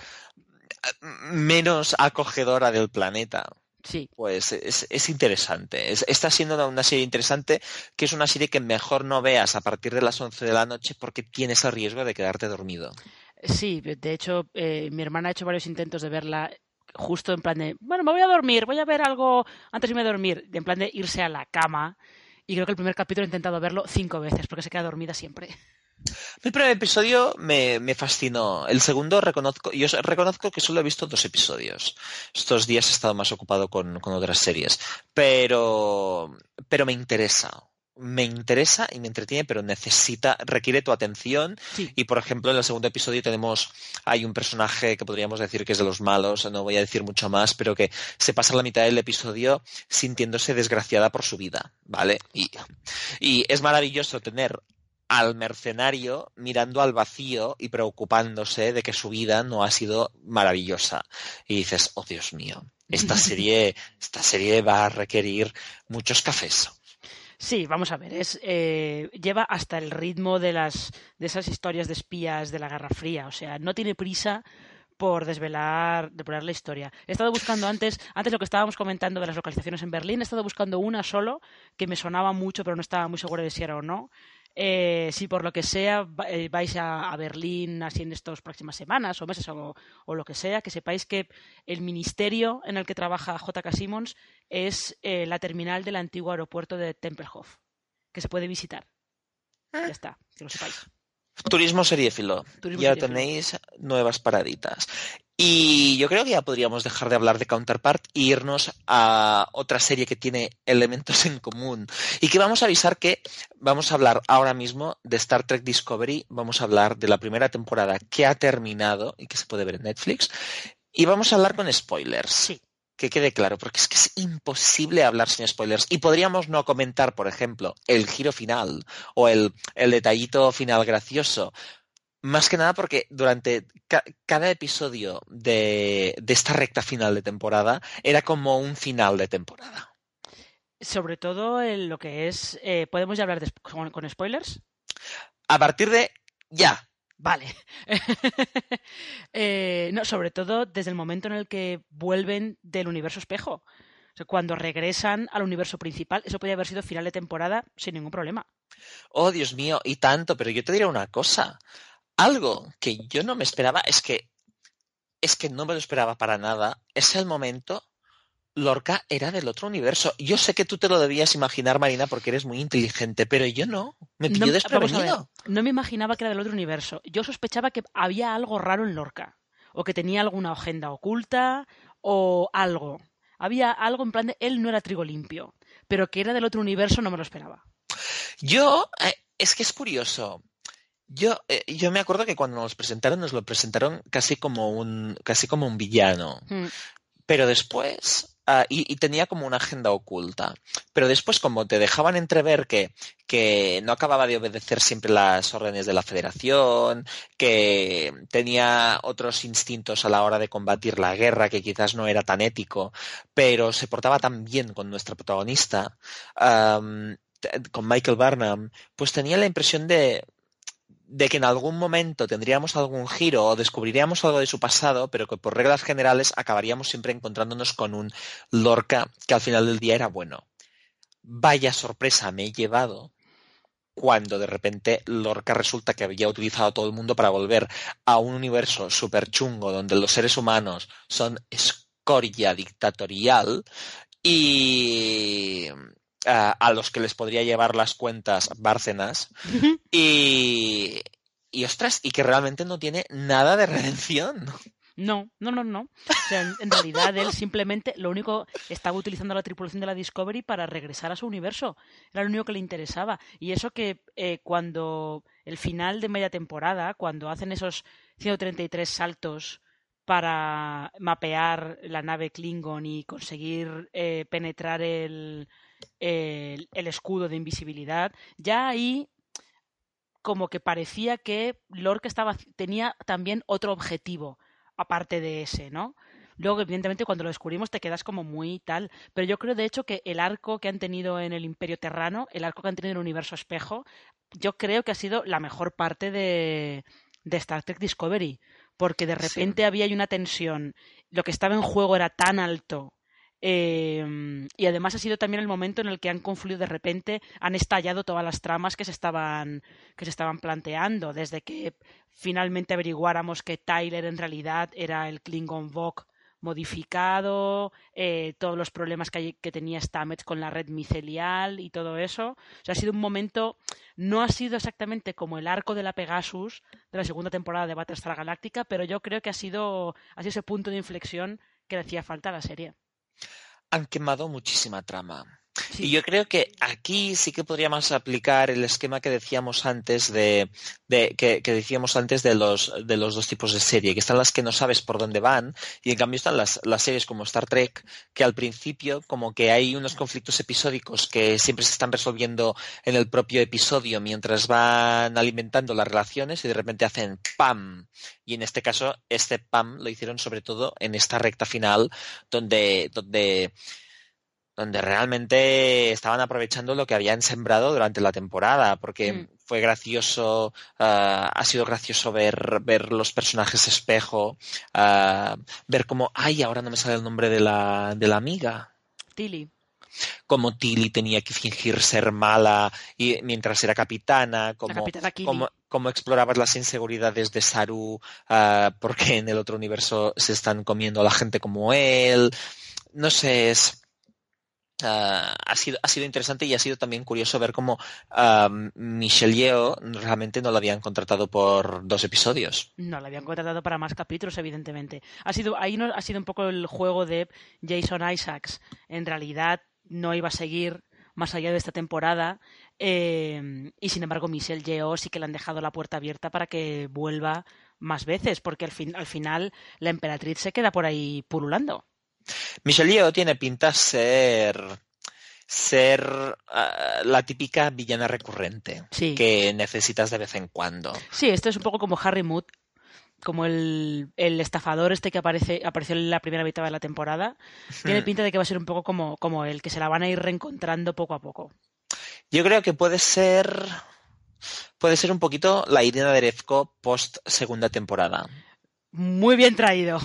menos acogedora del planeta. Sí. Pues es, interesante. está siendo una serie interesante, que es una serie que mejor no veas a partir de las 11 de la noche porque tienes el riesgo de quedarte dormido. Sí, de hecho, eh, mi hermana ha hecho varios intentos de verla justo en plan de, bueno, me voy a dormir, voy a ver algo antes de irme a dormir, en plan de irse a la cama. Y creo que el primer capítulo he intentado verlo cinco veces porque se queda dormida siempre. El primer episodio me, fascinó. El segundo reconozco, yo reconozco que solo he visto dos episodios. Estos días he estado más ocupado con, otras series. Pero, pero me interesa. me interesa y me entretiene, pero necesita, requiere tu atención. Sí. Y por ejemplo, en el segundo episodio tenemos, hay un personaje que podríamos decir que es de los malos, no voy a decir mucho más, pero que se pasa la mitad del episodio sintiéndose desgraciada por su vida, ¿vale? Y, y es maravilloso tener al mercenario mirando al vacío y preocupándose de que su vida no ha sido maravillosa. Y dices, oh Dios mío, esta serie, esta serie va a requerir muchos cafés. Sí, vamos a ver, es eh, lleva hasta el ritmo de las de esas historias de espías de la Guerra Fría, o sea, no tiene prisa por desvelar, depurar la historia. He estado buscando antes, antes lo que estábamos comentando de las localizaciones en Berlín, he estado buscando una solo que me sonaba mucho, pero no estaba muy segura de si era o no. Eh, si por lo que sea eh, vais a, a Berlín así en estas próximas semanas o meses o, o lo que sea, que sepáis que el ministerio en el que trabaja J.K. Simmons es eh, la terminal del antiguo aeropuerto de Tempelhof, que se puede visitar. Ya está, que lo sepáis. Turismo seriéfilo. Turismo ya seriéfilo. tenéis nuevas paraditas. Y yo creo que ya podríamos dejar de hablar de Counterpart e irnos a otra serie que tiene elementos en común. Y que vamos a avisar que vamos a hablar ahora mismo de Star Trek Discovery. Vamos a hablar de la primera temporada que ha terminado y que se puede ver en Netflix. Y vamos a hablar con spoilers. Sí, Que quede claro, porque es que es imposible hablar sin spoilers. Y podríamos no comentar, por ejemplo, el giro final o el, el detallito final gracioso. Más que nada porque durante ca- cada episodio de, de esta recta final de temporada era como un final de temporada. sobre todo en lo que es... eh, ¿Podemos ya hablar de- con, con spoilers? A partir de ya. Vale. Eh, no, sobre todo desde el momento en el que vuelven del universo espejo. O sea, cuando regresan al universo principal, eso podría haber sido final de temporada sin ningún problema. Oh, Dios mío, y tanto, pero yo te diré una cosa. Algo que yo no me esperaba es que es que no me lo esperaba para nada. Es el momento Lorca era del otro universo. Yo sé que tú te lo debías imaginar, Marina, porque eres muy inteligente, pero yo no. Me pilló No, desprevenido. no me imaginaba que era del otro universo. Yo sospechaba que había algo raro en Lorca. O que tenía alguna agenda oculta o algo. Había algo en plan de él no era trigo limpio. Pero que era del otro universo no me lo esperaba. Yo, eh, es que es curioso. Yo, eh, yo me acuerdo que cuando nos presentaron, nos lo presentaron casi como un, casi como un villano. Mm, Pero después, ah, y, tenía como una agenda oculta. Pero después, como te dejaban entrever que, que no acababa de obedecer siempre las órdenes de la federación, que tenía otros instintos a la hora de combatir la guerra, que quizás no era tan ético, pero se portaba tan bien con nuestra protagonista, t- con Michael Barnum, pues tenía la impresión de, de que en algún momento tendríamos algún giro o descubriríamos algo de su pasado, pero que por reglas generales acabaríamos siempre encontrándonos con un Lorca que al final del día era bueno. Vaya sorpresa me he llevado cuando de repente Lorca resulta que había utilizado a todo el mundo para volver a un universo súper chungo donde los seres humanos son escoria dictatorial y a, a los que les podría llevar las cuentas Bárcenas y, y ostras, y que realmente no tiene nada de redención. No, no, no, no. O sea, en, en realidad él simplemente lo único estaba utilizando la tripulación de la Discovery para regresar a su universo. Era lo único que le interesaba. Y eso que eh, cuando el final de media temporada, cuando hacen esos 133 saltos para mapear la nave Klingon y conseguir eh, penetrar el, el, el escudo de invisibilidad, ya ahí como que parecía que Lorca estaba, tenía también otro objetivo aparte de ese, ¿no? Luego, evidentemente, cuando lo descubrimos te quedas como muy tal. Pero yo creo, de hecho, que el arco que han tenido en el Imperio Terrano, el arco que han tenido en el Universo Espejo, yo creo que ha sido la mejor parte de, de Star Trek Discovery. Porque de repente Sí. había una tensión. Lo que estaba en juego era tan alto. Eh, y además ha sido también el momento en el que han confluido de repente, han estallado todas las tramas que se estaban, que se estaban planteando, desde que finalmente averiguáramos que Tyler en realidad era el Klingon Vok modificado, eh, todos los problemas que, tenía Stamets con la red micelial y todo eso. O sea, ha sido un momento, no ha sido exactamente como el arco de la Pegasus de la segunda temporada de Battlestar Galactica, pero yo creo que ha sido, ha sido ese punto de inflexión que le hacía falta a la serie. Han quemado muchísima trama. Y yo creo que aquí sí que podríamos aplicar el esquema que decíamos antes de, que, que, decíamos antes de los, de los dos tipos de serie, que están las que no sabes por dónde van y en cambio están las, las series como Star Trek, que al principio como que hay unos conflictos episódicos que siempre se están resolviendo en el propio episodio mientras van alimentando las relaciones y de repente hacen ¡pam! Y en este caso, este ¡pam! lo hicieron sobre todo en esta recta final donde, donde donde realmente estaban aprovechando lo que habían sembrado durante la temporada, porque mm. fue gracioso, uh, ha sido gracioso ver, ver los personajes espejo, uh, ver cómo, ay, ahora no me sale el nombre de la, de la amiga. Tilly. Como Tilly tenía que fingir ser mala y, mientras era capitana, como, como, como explorabas las inseguridades de Saru, uh, porque en el otro universo se están comiendo a la gente como él. No sé, es Uh, ha, sido, ha sido interesante y ha sido también curioso ver cómo uh, Michelle Yeoh realmente no lo habían contratado por dos episodios. No, lo habían contratado para más capítulos, evidentemente. Ha sido, ahí no, ha sido un poco el juego de Jason Isaacs. En realidad no iba a seguir más allá de esta temporada eh, y sin embargo Michelle Yeoh sí que le han dejado la puerta abierta para que vuelva más veces porque al, fin, al final la emperatriz se queda por ahí pululando. Michelle tiene pinta ser ser uh, la típica villana recurrente sí. que necesitas de vez en cuando. Sí, esto es un poco como Harry Mood, como el, el estafador este que aparece, apareció en la primera mitad de la temporada. Tiene pinta de que va a ser un poco como, como él, que se la van a ir reencontrando poco a poco. Yo creo que puede ser puede ser un poquito la Irina Derevko post segunda temporada. Muy bien traído.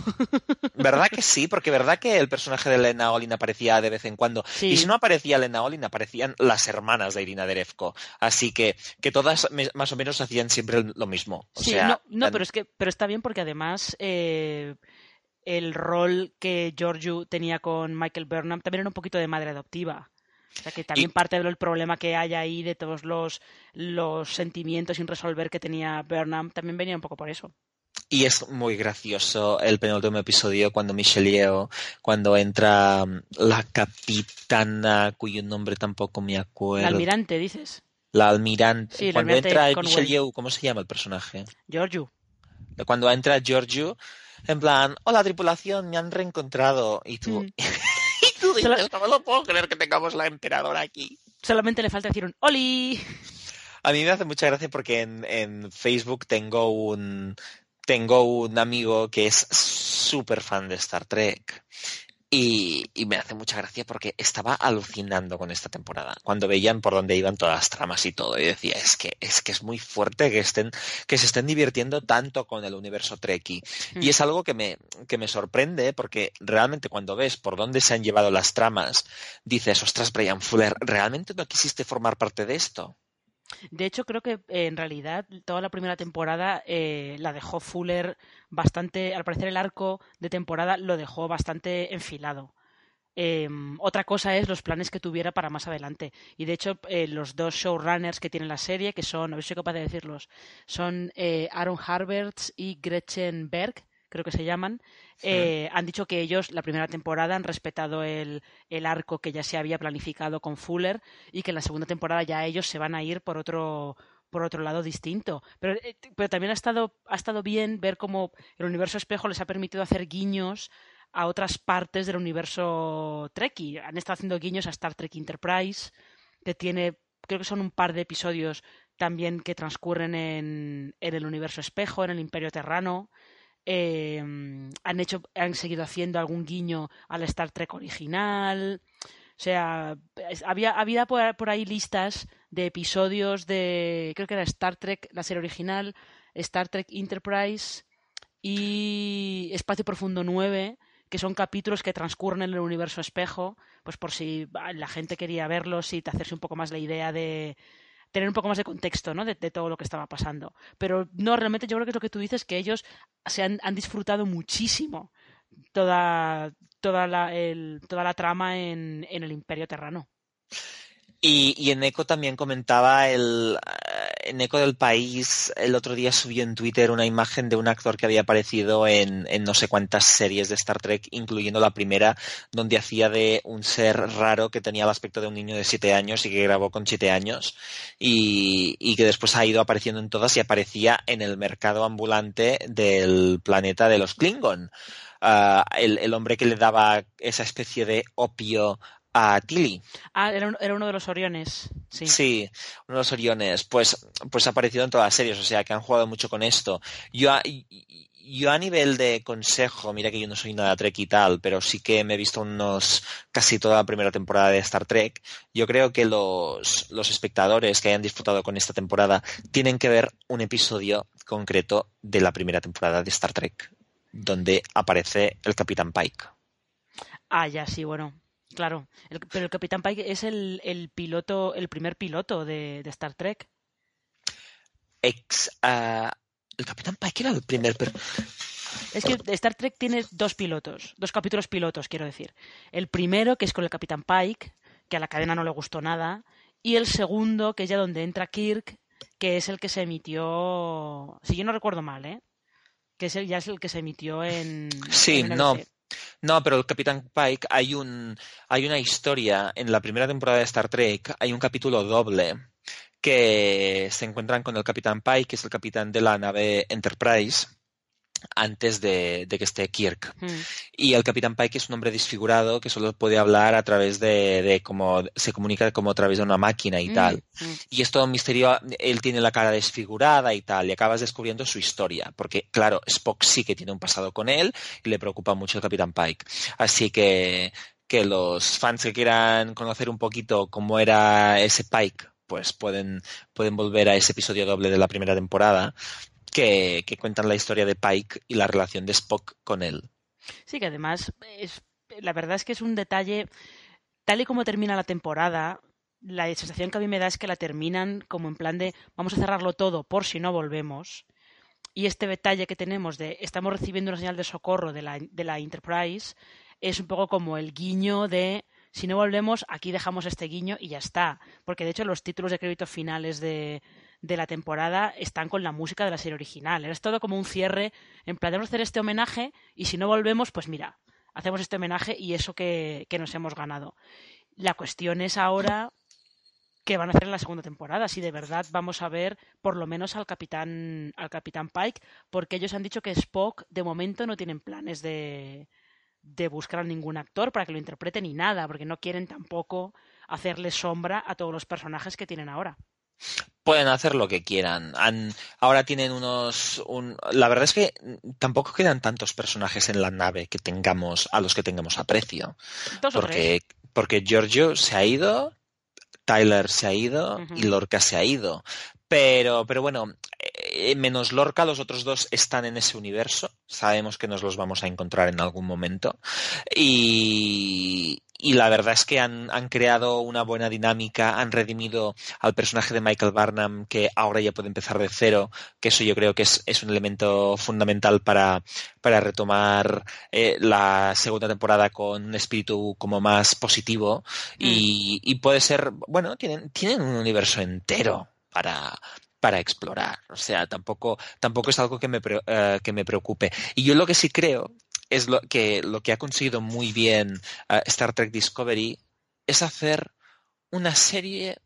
¿Verdad que sí? Porque verdad que el personaje de Lena Olin aparecía de vez en cuando. Sí. Y si no aparecía Lena Olin, aparecían las hermanas de Irina Derevko. Así que, que todas más o menos hacían siempre lo mismo. O sí, sea, no, no pero es que pero está bien porque además eh, el rol que Giorgio tenía con Michael Burnham también era un poquito de madre adoptiva. O sea que también Y- parte del problema que hay ahí de todos los, los sentimientos sin resolver que tenía Burnham también venía un poco por eso. Y es muy gracioso el penúltimo episodio cuando Michelle Yeoh, cuando entra mm, la capitana, cuyo nombre tampoco me acuerdo. almirante, dices. La almirante. Sí, cuando almirante entra Yeoh, ¿cómo se llama el personaje? Giorgio. Cuando entra Giorgio, en plan, hola tripulación, me han reencontrado. Y tú, Mm. y tú la- dices, no lo puedo creer que tengamos la emperadora aquí. Solamente le falta decir un ¡Oli! A mí me hace mucha gracia porque en, en Facebook tengo un tengo un amigo que es súper fan de Star Trek. Y, y me hace mucha gracia porque estaba alucinando con esta temporada. Cuando veían por dónde iban todas las tramas y todo. Y decía, es que, es que es muy fuerte que estén, que se estén divirtiendo tanto con el universo Trekkie. Mm. Y es algo que me, que me sorprende porque realmente cuando ves por dónde se han llevado las tramas, dices, ostras, Brian Fuller, ¿realmente no quisiste formar parte de esto? De hecho, creo que eh, en realidad toda la primera temporada eh, la dejó Fuller bastante, al parecer el arco de temporada lo dejó bastante enfilado. Eh, otra cosa es los planes que tuviera para más adelante. Y de hecho, los dos showrunners que tiene la serie, que son, a ver si soy capaz de decirlos, son Aaron Harberts y Gretchen Berg, creo que se llaman, eh, han dicho que ellos la primera temporada han respetado el, el arco que ya se había planificado con Fuller y que en la segunda temporada ya ellos se van a ir por otro por otro lado distinto. Pero, eh, pero también ha estado, ha estado bien ver cómo el universo espejo les ha permitido hacer guiños a otras partes del universo Trekkie. Han estado haciendo guiños a Star Trek Enterprise, que tiene, creo que son un par de episodios también que transcurren en, en el universo espejo, en el Imperio Terrano. Eh, han hecho, han seguido haciendo algún guiño al Star Trek original. O sea, había, había por, por ahí listas de episodios de, creo que era Star Trek, la serie original, Star Trek Enterprise y Espacio Profundo 9, que son capítulos que transcurren en el universo espejo, pues por si la gente quería verlos y hacerse un poco más la idea de tener un poco más de contexto ¿no? de, todo lo que estaba pasando. Pero no, realmente yo creo que es lo que tú dices, que ellos se han, han disfrutado muchísimo toda, toda, la, toda la trama en, el Imperio Terrano. Y, en Eco también comentaba el, en Eco del País el otro día subió en Twitter una imagen de un actor que había aparecido en, no sé cuántas series de Star Trek, incluyendo la primera, donde hacía de un ser raro que tenía el aspecto de un niño de siete años y que grabó con siete años y, que después ha ido apareciendo en todas y aparecía en el mercado ambulante del planeta de los Klingon. El, el, hombre que le daba esa especie de opio a Tilly. Ah, era, era, uno de los Oriones. Sí. sí, uno de los Oriones. Pues, pues ha aparecido en todas las series, o sea que han jugado mucho con esto. Yo a, yo a nivel de consejo, mira que yo no soy nada Trek y tal, pero sí que me he visto unos casi toda la primera temporada de Star Trek. Yo creo que los, los espectadores que hayan disfrutado con esta temporada tienen que ver un episodio concreto de la primera temporada de Star Trek, donde aparece el Capitán Pike. Ah, ya, sí, bueno. Claro, el, pero el Capitán Pike es el, el, piloto, el primer piloto de, de Star Trek. Ex, uh, el Capitán Pike era el primer. Pero... Es que Star Trek tiene dos pilotos, dos capítulos pilotos, quiero decir. El primero, que es con el Capitán Pike, que a la cadena no le gustó nada, y el segundo, que es ya donde entra Kirk, que es el que se emitió, si yo no recuerdo mal, ¿eh? Que es el, ya es el que se emitió en. Sí, en no. No, pero el Capitán Pike hay un hay una historia. En la primera temporada de Star Trek, hay un capítulo doble que se encuentran con el Capitán Pike, que es el capitán de la nave Enterprise antes de, de que esté Kirk. Mm. Y el Capitán Pike es un hombre desfigurado que solo puede hablar a través de, de como se comunica como a través de una máquina y Mm, tal. mm. Y es todo un misterio, él tiene la cara desfigurada y tal, y acabas descubriendo su historia, porque claro, Spock sí que tiene un pasado con él y le preocupa mucho el Capitán Pike. Así que que los fans que quieran conocer un poquito cómo era ese Pike, pues pueden, pueden volver a ese episodio doble de la primera temporada que, cuentan la historia de Pike y la relación de Spock con él. Sí, que además, es, la verdad es que es un detalle, tal y como termina la temporada, la sensación que a mí me da es que la terminan como en plan de vamos a cerrarlo todo por si no volvemos. Y este detalle que tenemos de estamos recibiendo una señal de socorro de la, de la Enterprise es un poco como el guiño de si no volvemos, aquí dejamos este guiño y ya está. Porque de hecho los títulos de crédito finales de, de la temporada están con la música de la serie original. Es todo como un cierre, en plan, hacer este homenaje y si no volvemos, pues mira, hacemos este homenaje y eso que, que nos hemos ganado. La cuestión es ahora qué van a hacer en la segunda temporada, si de verdad vamos a ver por lo menos al capitán, al capitán Pike, porque ellos han dicho que Spock de momento no tienen planes de, de buscar a ningún actor para que lo interprete ni nada, porque no quieren tampoco hacerle sombra a todos los personajes que tienen ahora. Pueden hacer lo que quieran. Han, ahora tienen unos. Un, la verdad es que tampoco quedan tantos personajes en la nave que tengamos a los que tengamos aprecio. Dos Porque, porque Giorgio se ha ido, Tyler se ha ido y Lorca se ha ido. Pero, pero bueno, eh, menos Lorca, los otros dos están en ese universo. Sabemos que nos los vamos a encontrar en algún momento. Y, y la verdad es que han, han creado una buena dinámica, han redimido al personaje de Michael Barnum, que ahora ya puede empezar de cero, que eso yo creo que es, es un elemento fundamental para, para retomar eh, la segunda temporada con un espíritu como más positivo. Y, y puede ser, bueno, tienen, tienen un universo entero para, para explorar. O sea, tampoco, tampoco es algo que me, eh, que me preocupe. Y yo lo que sí creo es lo que, lo que ha conseguido muy bien eh, Star Trek Discovery es hacer una serie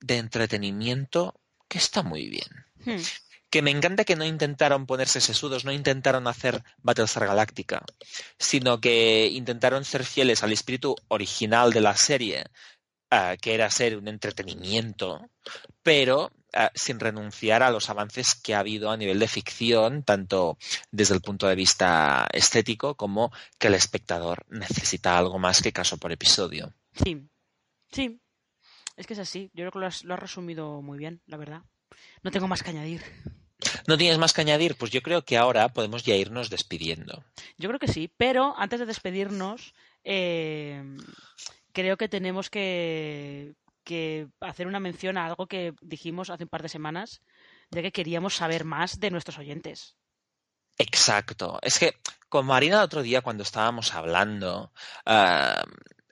de entretenimiento que está muy bien. Hmm. Que me encanta que no intentaron ponerse sesudos, no intentaron hacer Battlestar Galactica, sino que intentaron ser fieles al espíritu original de la serie, eh, que era ser un entretenimiento, pero eh, sin renunciar a los avances que ha habido a nivel de ficción, tanto desde el punto de vista estético como que el espectador necesita algo más que caso por episodio. Sí, sí. Es que es así. Yo creo que lo has, lo has resumido muy bien, la verdad. No tengo más que añadir. ¿No tienes más que añadir? Pues yo creo que ahora podemos ya irnos despidiendo. Yo creo que sí, pero antes de despedirnos, eh, creo que tenemos que, hacer una mención a algo que dijimos hace un par de semanas, de que queríamos saber más de nuestros oyentes. Exacto. Es que con Marina el otro día cuando estábamos hablando, ah,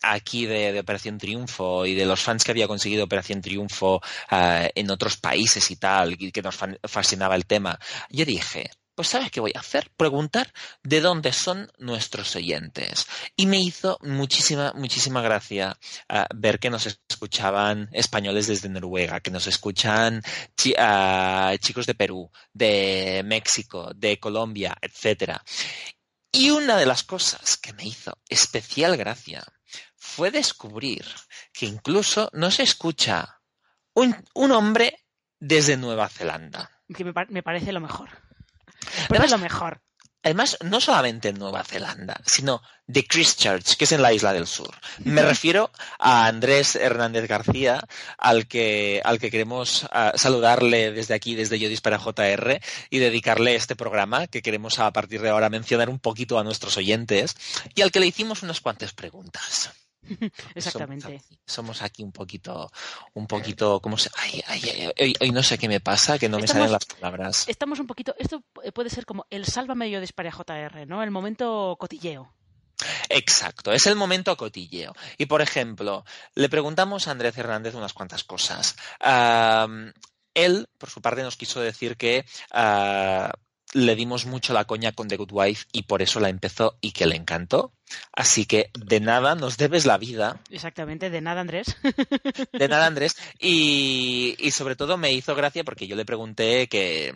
aquí de, Operación Triunfo y de los fans que había conseguido Operación Triunfo uh, en otros países y tal, y que nos fascinaba el tema, yo dije, pues ¿sabes qué voy a hacer? Preguntar de dónde son nuestros oyentes. Y me hizo muchísima, muchísima gracia uh, ver que nos escuchaban españoles desde Noruega, que nos escuchan uh, chicos de Perú, de México, de Colombia, etcétera. Y una de las cosas que me hizo especial gracia fue descubrir que incluso no se escucha un, un hombre desde Nueva Zelanda. Que me, me parece lo mejor. Pues es lo mejor. Además, no solamente en Nueva Zelanda, sino de Christchurch, que es en la isla del sur. Me refiero a Andrés Hernández García, al que, al que queremos uh, saludarle desde aquí, desde Yodis para JR, y dedicarle este programa que queremos a partir de ahora mencionar un poquito a nuestros oyentes, y al que le hicimos unas cuantas preguntas. Exactamente. Somos aquí, somos aquí, un poquito, un poquito, ¿cómo se? Ay, ay, ay, hoy, hoy, no sé qué me pasa, que no estamos, me salen las palabras. Estamos un poquito, esto puede ser como el sálvame yo dispare a JR, ¿no? El momento cotilleo. Exacto, es el momento cotilleo. Y por ejemplo, le preguntamos a Andrés Hernández unas cuantas cosas. Él, por su parte, nos quiso decir que uh, le dimos mucho la coña con The Good Wife y por eso la empezó y que le encantó. Así que de nada nos debes la vida. Exactamente, de nada Andrés. De nada Andrés. Y, y sobre todo me hizo gracia porque yo le pregunté que,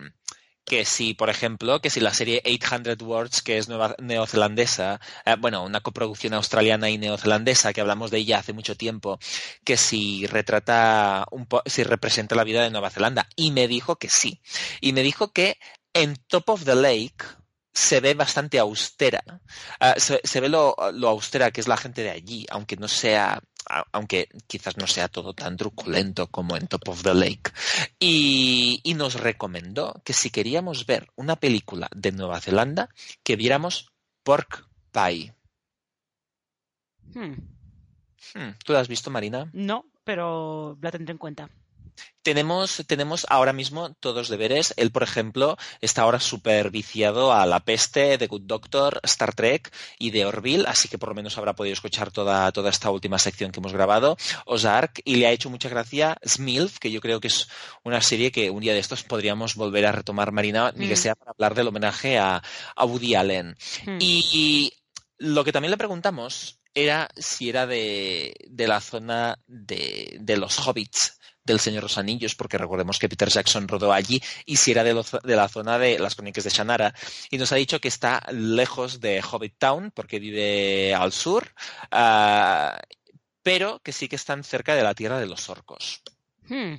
que si, por ejemplo, que si la serie 800 Words, que es nueva, neozelandesa, eh, bueno, una coproducción australiana y neozelandesa, que hablamos de ella hace mucho tiempo, que si retrata, un po si representa la vida de Nueva Zelanda. Y me dijo que sí. Y me dijo que en Top of the Lake se ve bastante austera. Uh, se, se, ve lo, lo, austera que es la gente de allí, aunque no sea, aunque quizás no sea todo tan truculento como en Top of the Lake. Y, y nos recomendó que si queríamos ver una película de Nueva Zelanda, que viéramos Pork Pie. Hmm. Hmm. ¿Tú la has visto, Marina? No, pero la tendré en cuenta tenemos, tenemos ahora mismo todos deberes. Él, por ejemplo, está ahora súper viciado a La Peste, The Good Doctor, Star Trek y de Orville, así que por lo menos habrá podido escuchar toda, toda esta última sección que hemos grabado. Ozark, y le ha hecho mucha gracia Smilf, que yo creo que es una serie que un día de estos podríamos volver a retomar, Marina, ni mm. que sea para hablar del homenaje a, a Woody Allen. Mm. Y, y lo que también le preguntamos era si era de, de la zona de, de los hobbits del Señor de los Anillos, porque recordemos que Peter Jackson rodó allí y si era de, lo, de, la zona de las crónicas de Shannara. Y nos ha dicho que está lejos de Hobbit Town, porque vive al sur, uh, pero que sí que están cerca de la tierra de los orcos. Hmm.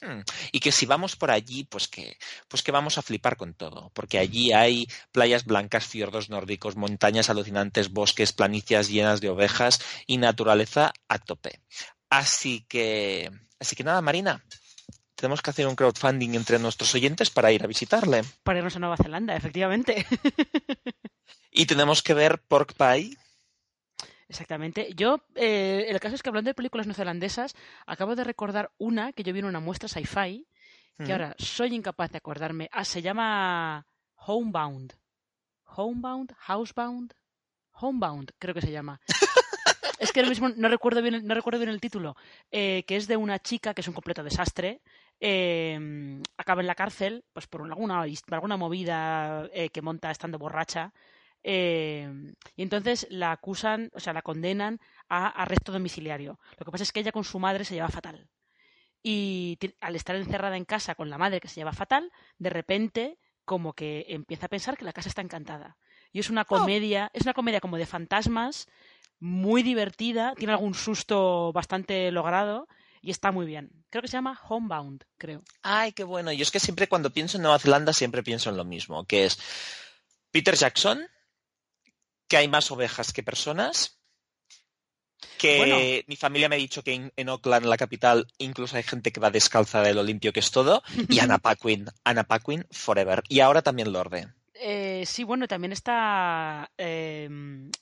Hmm. Y que si vamos por allí, pues que, pues que vamos a flipar con todo, porque allí hay playas blancas, fiordos nórdicos, montañas alucinantes, bosques, planicias llenas de ovejas y naturaleza a tope. Así que, así que nada, Marina, tenemos que hacer un crowdfunding entre nuestros oyentes para ir a visitarle. Para irnos a Nueva Zelanda, efectivamente. y tenemos que ver Pork Pie. Exactamente. Yo, eh, el caso es que hablando de películas neozelandesas, acabo de recordar una que yo vi en una muestra sci-fi, que mm. ahora soy incapaz de acordarme. Ah, se llama Homebound. Homebound, Housebound, Homebound, creo que se llama. Es que ahora mismo no recuerdo bien, no recuerdo bien el título, eh, que es de una chica que es un completo desastre. Eh, acaba en la cárcel pues por alguna, alguna movida eh, que monta estando borracha. y entonces la acusan, o sea, la condenan a arresto domiciliario. Lo que pasa es que ella con su madre se lleva fatal. Y al estar encerrada en casa con la madre que se lleva fatal, de repente como que empieza a pensar que la casa está encantada. Y es una oh. comedia, oh. es una comedia como de fantasmas, muy divertida, tiene algún susto bastante logrado y está muy bien. Creo que se llama Homebound, creo. Ay, qué bueno. Yo es que siempre cuando pienso en Nueva Zelanda siempre pienso en lo mismo, que es Peter Jackson, que hay más ovejas que personas, que bueno. mi familia me ha dicho que en, en, Auckland, la capital, incluso hay gente que va descalza de lo limpio que es todo, y Anna Paquin, Anna Paquin forever. Y ahora también Lorde. Eh, sí, bueno, también está eh,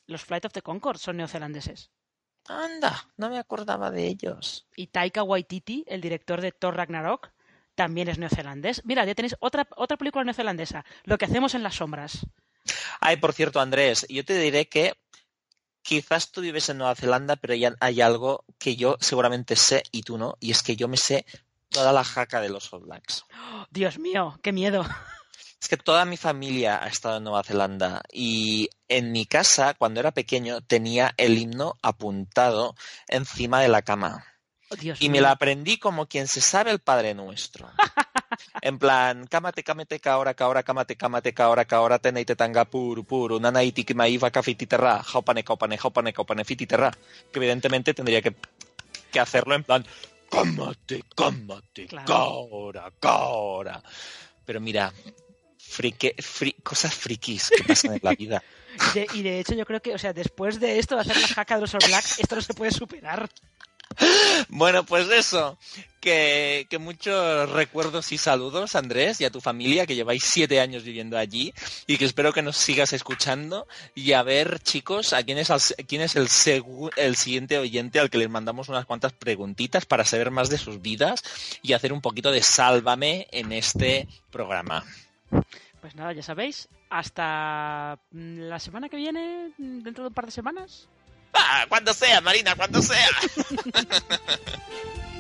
los Flight of the Concord, son neozelandeses. Anda, no me acordaba de ellos. Y Taika Waititi, el director de Thor Ragnarok, también es neozelandés. Mira, ya tenéis otra, otra película neozelandesa, Lo que hacemos en las sombras. Ay, por cierto, Andrés, yo te diré que quizás tú vives en Nueva Zelanda, pero ya hay algo que yo seguramente sé y tú no, y es que yo me sé toda la jaca de los All Blacks. Dios mío, qué miedo. Es que toda mi familia ha estado en Nueva Zelanda y en mi casa, cuando era pequeño, tenía el himno apuntado encima de la cama. Oh, Dios Y me la aprendí como quien se sabe el Padre Nuestro. En plan, cámate, cámate, caora, caora, cámate, cámate, caora, caora, teneite tanga puru, puru, nanaiti maiva cafititerra, jaupane, caupane, jaupane, caupane, fititerra. Que evidentemente tendría que, que hacerlo en plan, cámate, cámate, Claro. caora, caora. Pero mira, frique, fri- cosas frikis que pasan en la vida. Y de, y de hecho yo creo que, o sea, después de esto, de hacer la jaca de los All Blacks, esto no se puede superar. Bueno, pues eso, que, que muchos recuerdos y saludos, Andrés, y a tu familia, que lleváis siete años viviendo allí, y que espero que nos sigas escuchando. Y a ver, chicos, a quién es, al- quién es el, el siguiente oyente al que les mandamos unas cuantas preguntitas para saber más de sus vidas y hacer un poquito de sálvame en este programa. Pues nada, ya sabéis, hasta mm, la semana que viene, mm, dentro de un par de semanas. Ah, cuando sea, Marina, cuando sea.